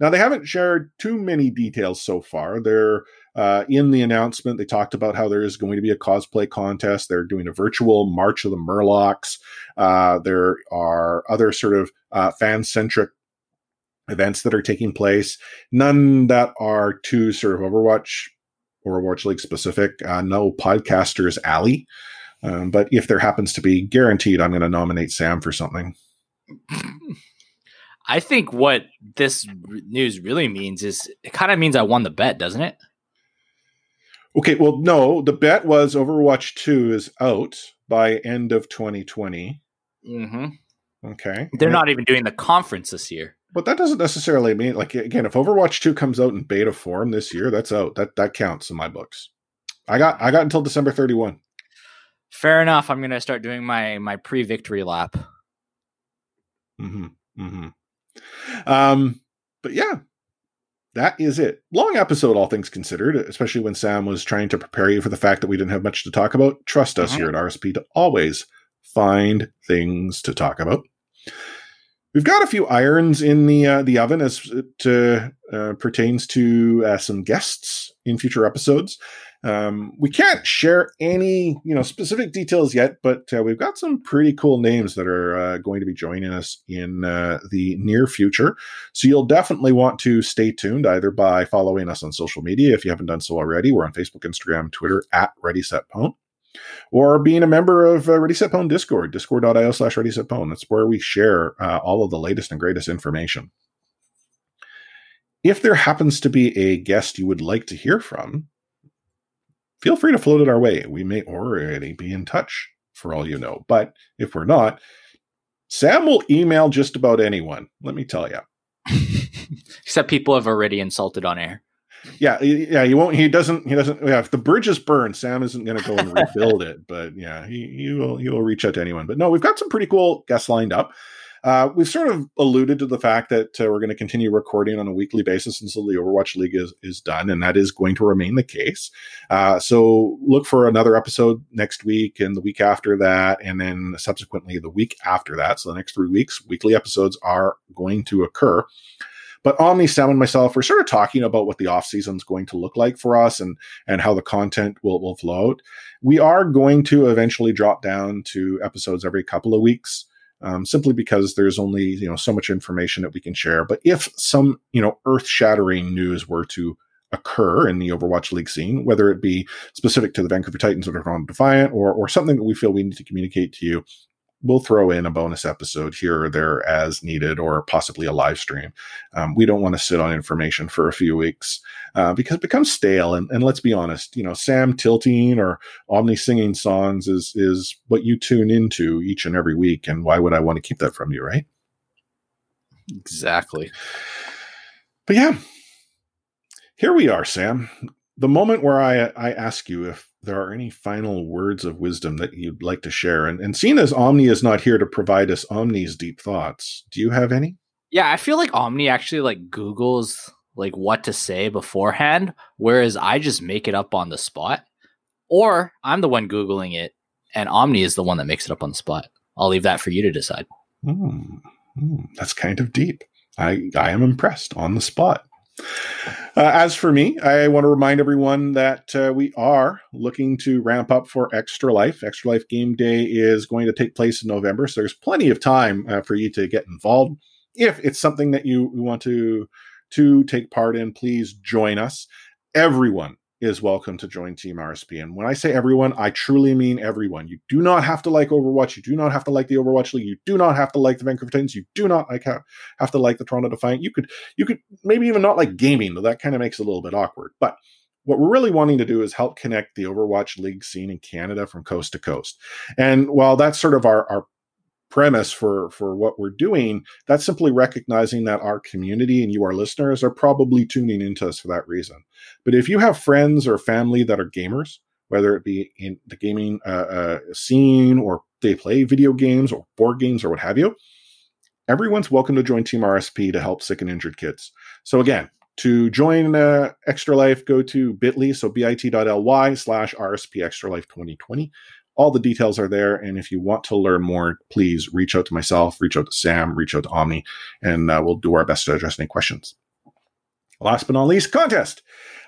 Now, they haven't shared too many details so far. They're uh, in the announcement, they talked about how there is going to be a cosplay contest. They're doing a virtual March of the Murlocs. Uh, there are other sort of uh, fan centric events that are taking place. None that are too sort of Overwatch or Overwatch League specific. Uh, no podcasters alley. Um, but if there happens to be, guaranteed, I'm going to nominate Sam for something. I think what this news really means is it kind of means I won the bet, doesn't it? Okay, well, no, the bet was Overwatch 2 is out by end of 2020. Mm-hmm. Okay. They're not even doing the conference this year. But that doesn't necessarily mean like again, if Overwatch 2 comes out in beta form this year, that's out. That that counts in my books. I got I got until December 31. Fair enough. I'm gonna start doing my my pre-victory lap. Mm-hmm. Mm-hmm. Um, but yeah, that is it. Long episode, all things considered, especially when Sam was trying to prepare you for the fact that we didn't have much to talk about. Trust us Mhm. here at RSP to always find things to talk about. We've got a few irons in the uh, the oven as it uh, uh, pertains to uh, some guests in future episodes. Um, we can't share any you know specific details yet, but uh, we've got some pretty cool names that are uh, going to be joining us in uh, the near future. So you'll definitely want to stay tuned either by following us on social media if you haven't done so already. We're on Facebook, Instagram, Twitter at Ready Set Pwn, or being a member of uh, Ready Set Pwn Discord, discord.io slash Ready Set Pwn. That's where we share uh, all of the latest and greatest information. If there happens to be a guest you would like to hear from, feel free to float it our way. We may already be in touch for all you know. But if we're not, Sam will email just about anyone. Let me tell you. Except people have already insulted on air. Yeah, yeah. He won't. He doesn't. He doesn't. Yeah, if the bridge is burned, Sam isn't going to go and rebuild it. But yeah, he, he will. He will reach out to anyone. But no, we've got some pretty cool guests lined up. Uh, we've sort of alluded to the fact that uh, we're going to continue recording on a weekly basis until the Overwatch League is, is done, and that is going to remain the case. Uh, so look for another episode next week and the week after that, and then subsequently the week after that. So the next three weeks, weekly episodes are going to occur. But Omni, Sam, and myself, we're sort of talking about what the off season is going to look like for us and and how the content will will flow out. We are going to eventually drop down to episodes every couple of weeks um, simply because there's only you know so much information that we can share. But if some you know earth shattering news were to occur in the Overwatch League scene, whether it be specific to the Vancouver Titans or Toronto Defiant, or or something that we feel we need to communicate to you, we'll throw in a bonus episode here or there as needed, or possibly a live stream. Um, we don't want to sit on information for a few weeks uh, because it becomes stale. And, and let's be honest, you know, Sam tilting or Omni singing songs is is what you tune into each and every week. And why would I want to keep that from you, right? Exactly. But yeah, here we are, Sam. The moment where I I ask you if there are any final words of wisdom that you'd like to share, and and seeing as Omni is not here to provide us Omni's deep thoughts, do you have any? Yeah, I feel like Omni actually like Googles like what to say beforehand, whereas I just make it up on the spot. Or I'm the one Googling it, and Omni is the one that makes it up on the spot. I'll leave that for you to decide. Hmm, hmm, that's kind of deep. I I am impressed on the spot. Uh, as for me, I want to remind everyone that uh, we are looking to ramp up for Extra Life. Extra Life Game Day is going to take place in November, so there's plenty of time uh, for you to get involved. If it's something that you, want to to take part in, please join us. Everyone is welcome to join Team RSP. And when I say everyone, I truly mean everyone. You do not have to like Overwatch. You do not have to like the Overwatch League. You do not have to like the Vancouver Titans. You do not like have, have to like the Toronto Defiant. You could you could maybe even not like gaming, though that kind of makes it a little bit awkward. But what we're really wanting to do is help connect the Overwatch League scene in Canada from coast to coast. And while that's sort of our, our premise for for what we're doing that's simply recognizing that our community and you our listeners are probably tuning into us for that reason but if you have friends or family that are gamers whether it be in the gaming uh, uh, scene or they play video games or board games or what have you, everyone's welcome to join Team RSP to help sick and injured kids. So again, to join uh, Extra Life, go to bit.ly, so bit.ly slash RSP Extra Life 2020. All the details are there. And if you want to learn more, please reach out to myself, reach out to Sam, reach out to Omni, and uh, we'll do our best to address any questions. Last but not least, contest.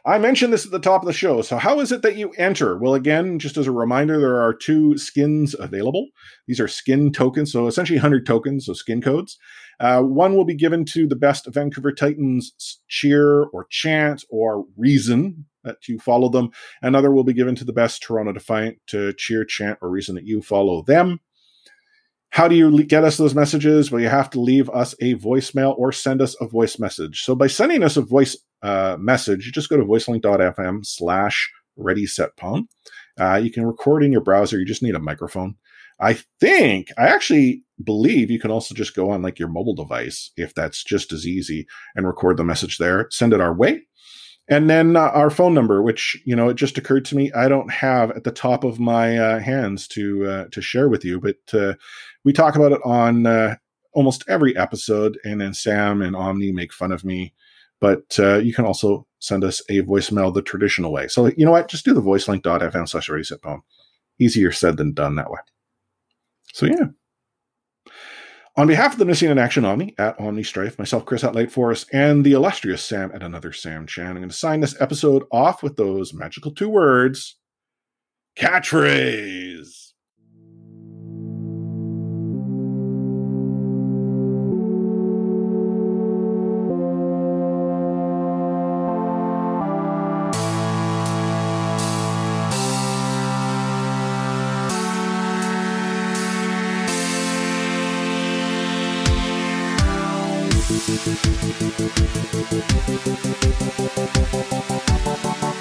I mentioned this at the top of the show. So, how is it that you enter? Well, again, just as a reminder, there are two skins available. These are skin tokens, so essentially 100 tokens, so skin codes. Uh, one will be given to the best Vancouver Titans cheer or chant or reason that you follow them. Another will be given to the best Toronto Defiant to cheer, chant, or reason that you follow them. How do you get us those messages? Well, you have to leave us a voicemail or send us a voice message. So by sending us a voice uh, message, you just go to voicelink.fm slash ready set pwn. Uh, you can record in your browser. You just need a microphone. I think, I actually believe you can also just go on like your mobile device if that's just as easy and record the message there. Send it our way. And then uh, our phone number, which you know, it just occurred to me I don't have at the top of my uh, hands to uh, to share with you, but uh, we talk about it on uh, almost every episode. And then Sam and Omni make fun of me, but uh, you can also send us a voicemail the traditional way. So you know what? Just do the voicelink.fm slash ready set pwn. Easier said than done that way. So yeah. On behalf of the Missing in Action Omni at Omni Strife, myself, Chris at Lightforce, and the illustrious Sam at another Sam Chan, I'm going to sign this episode off with those magical two words catchphrase. Thank you.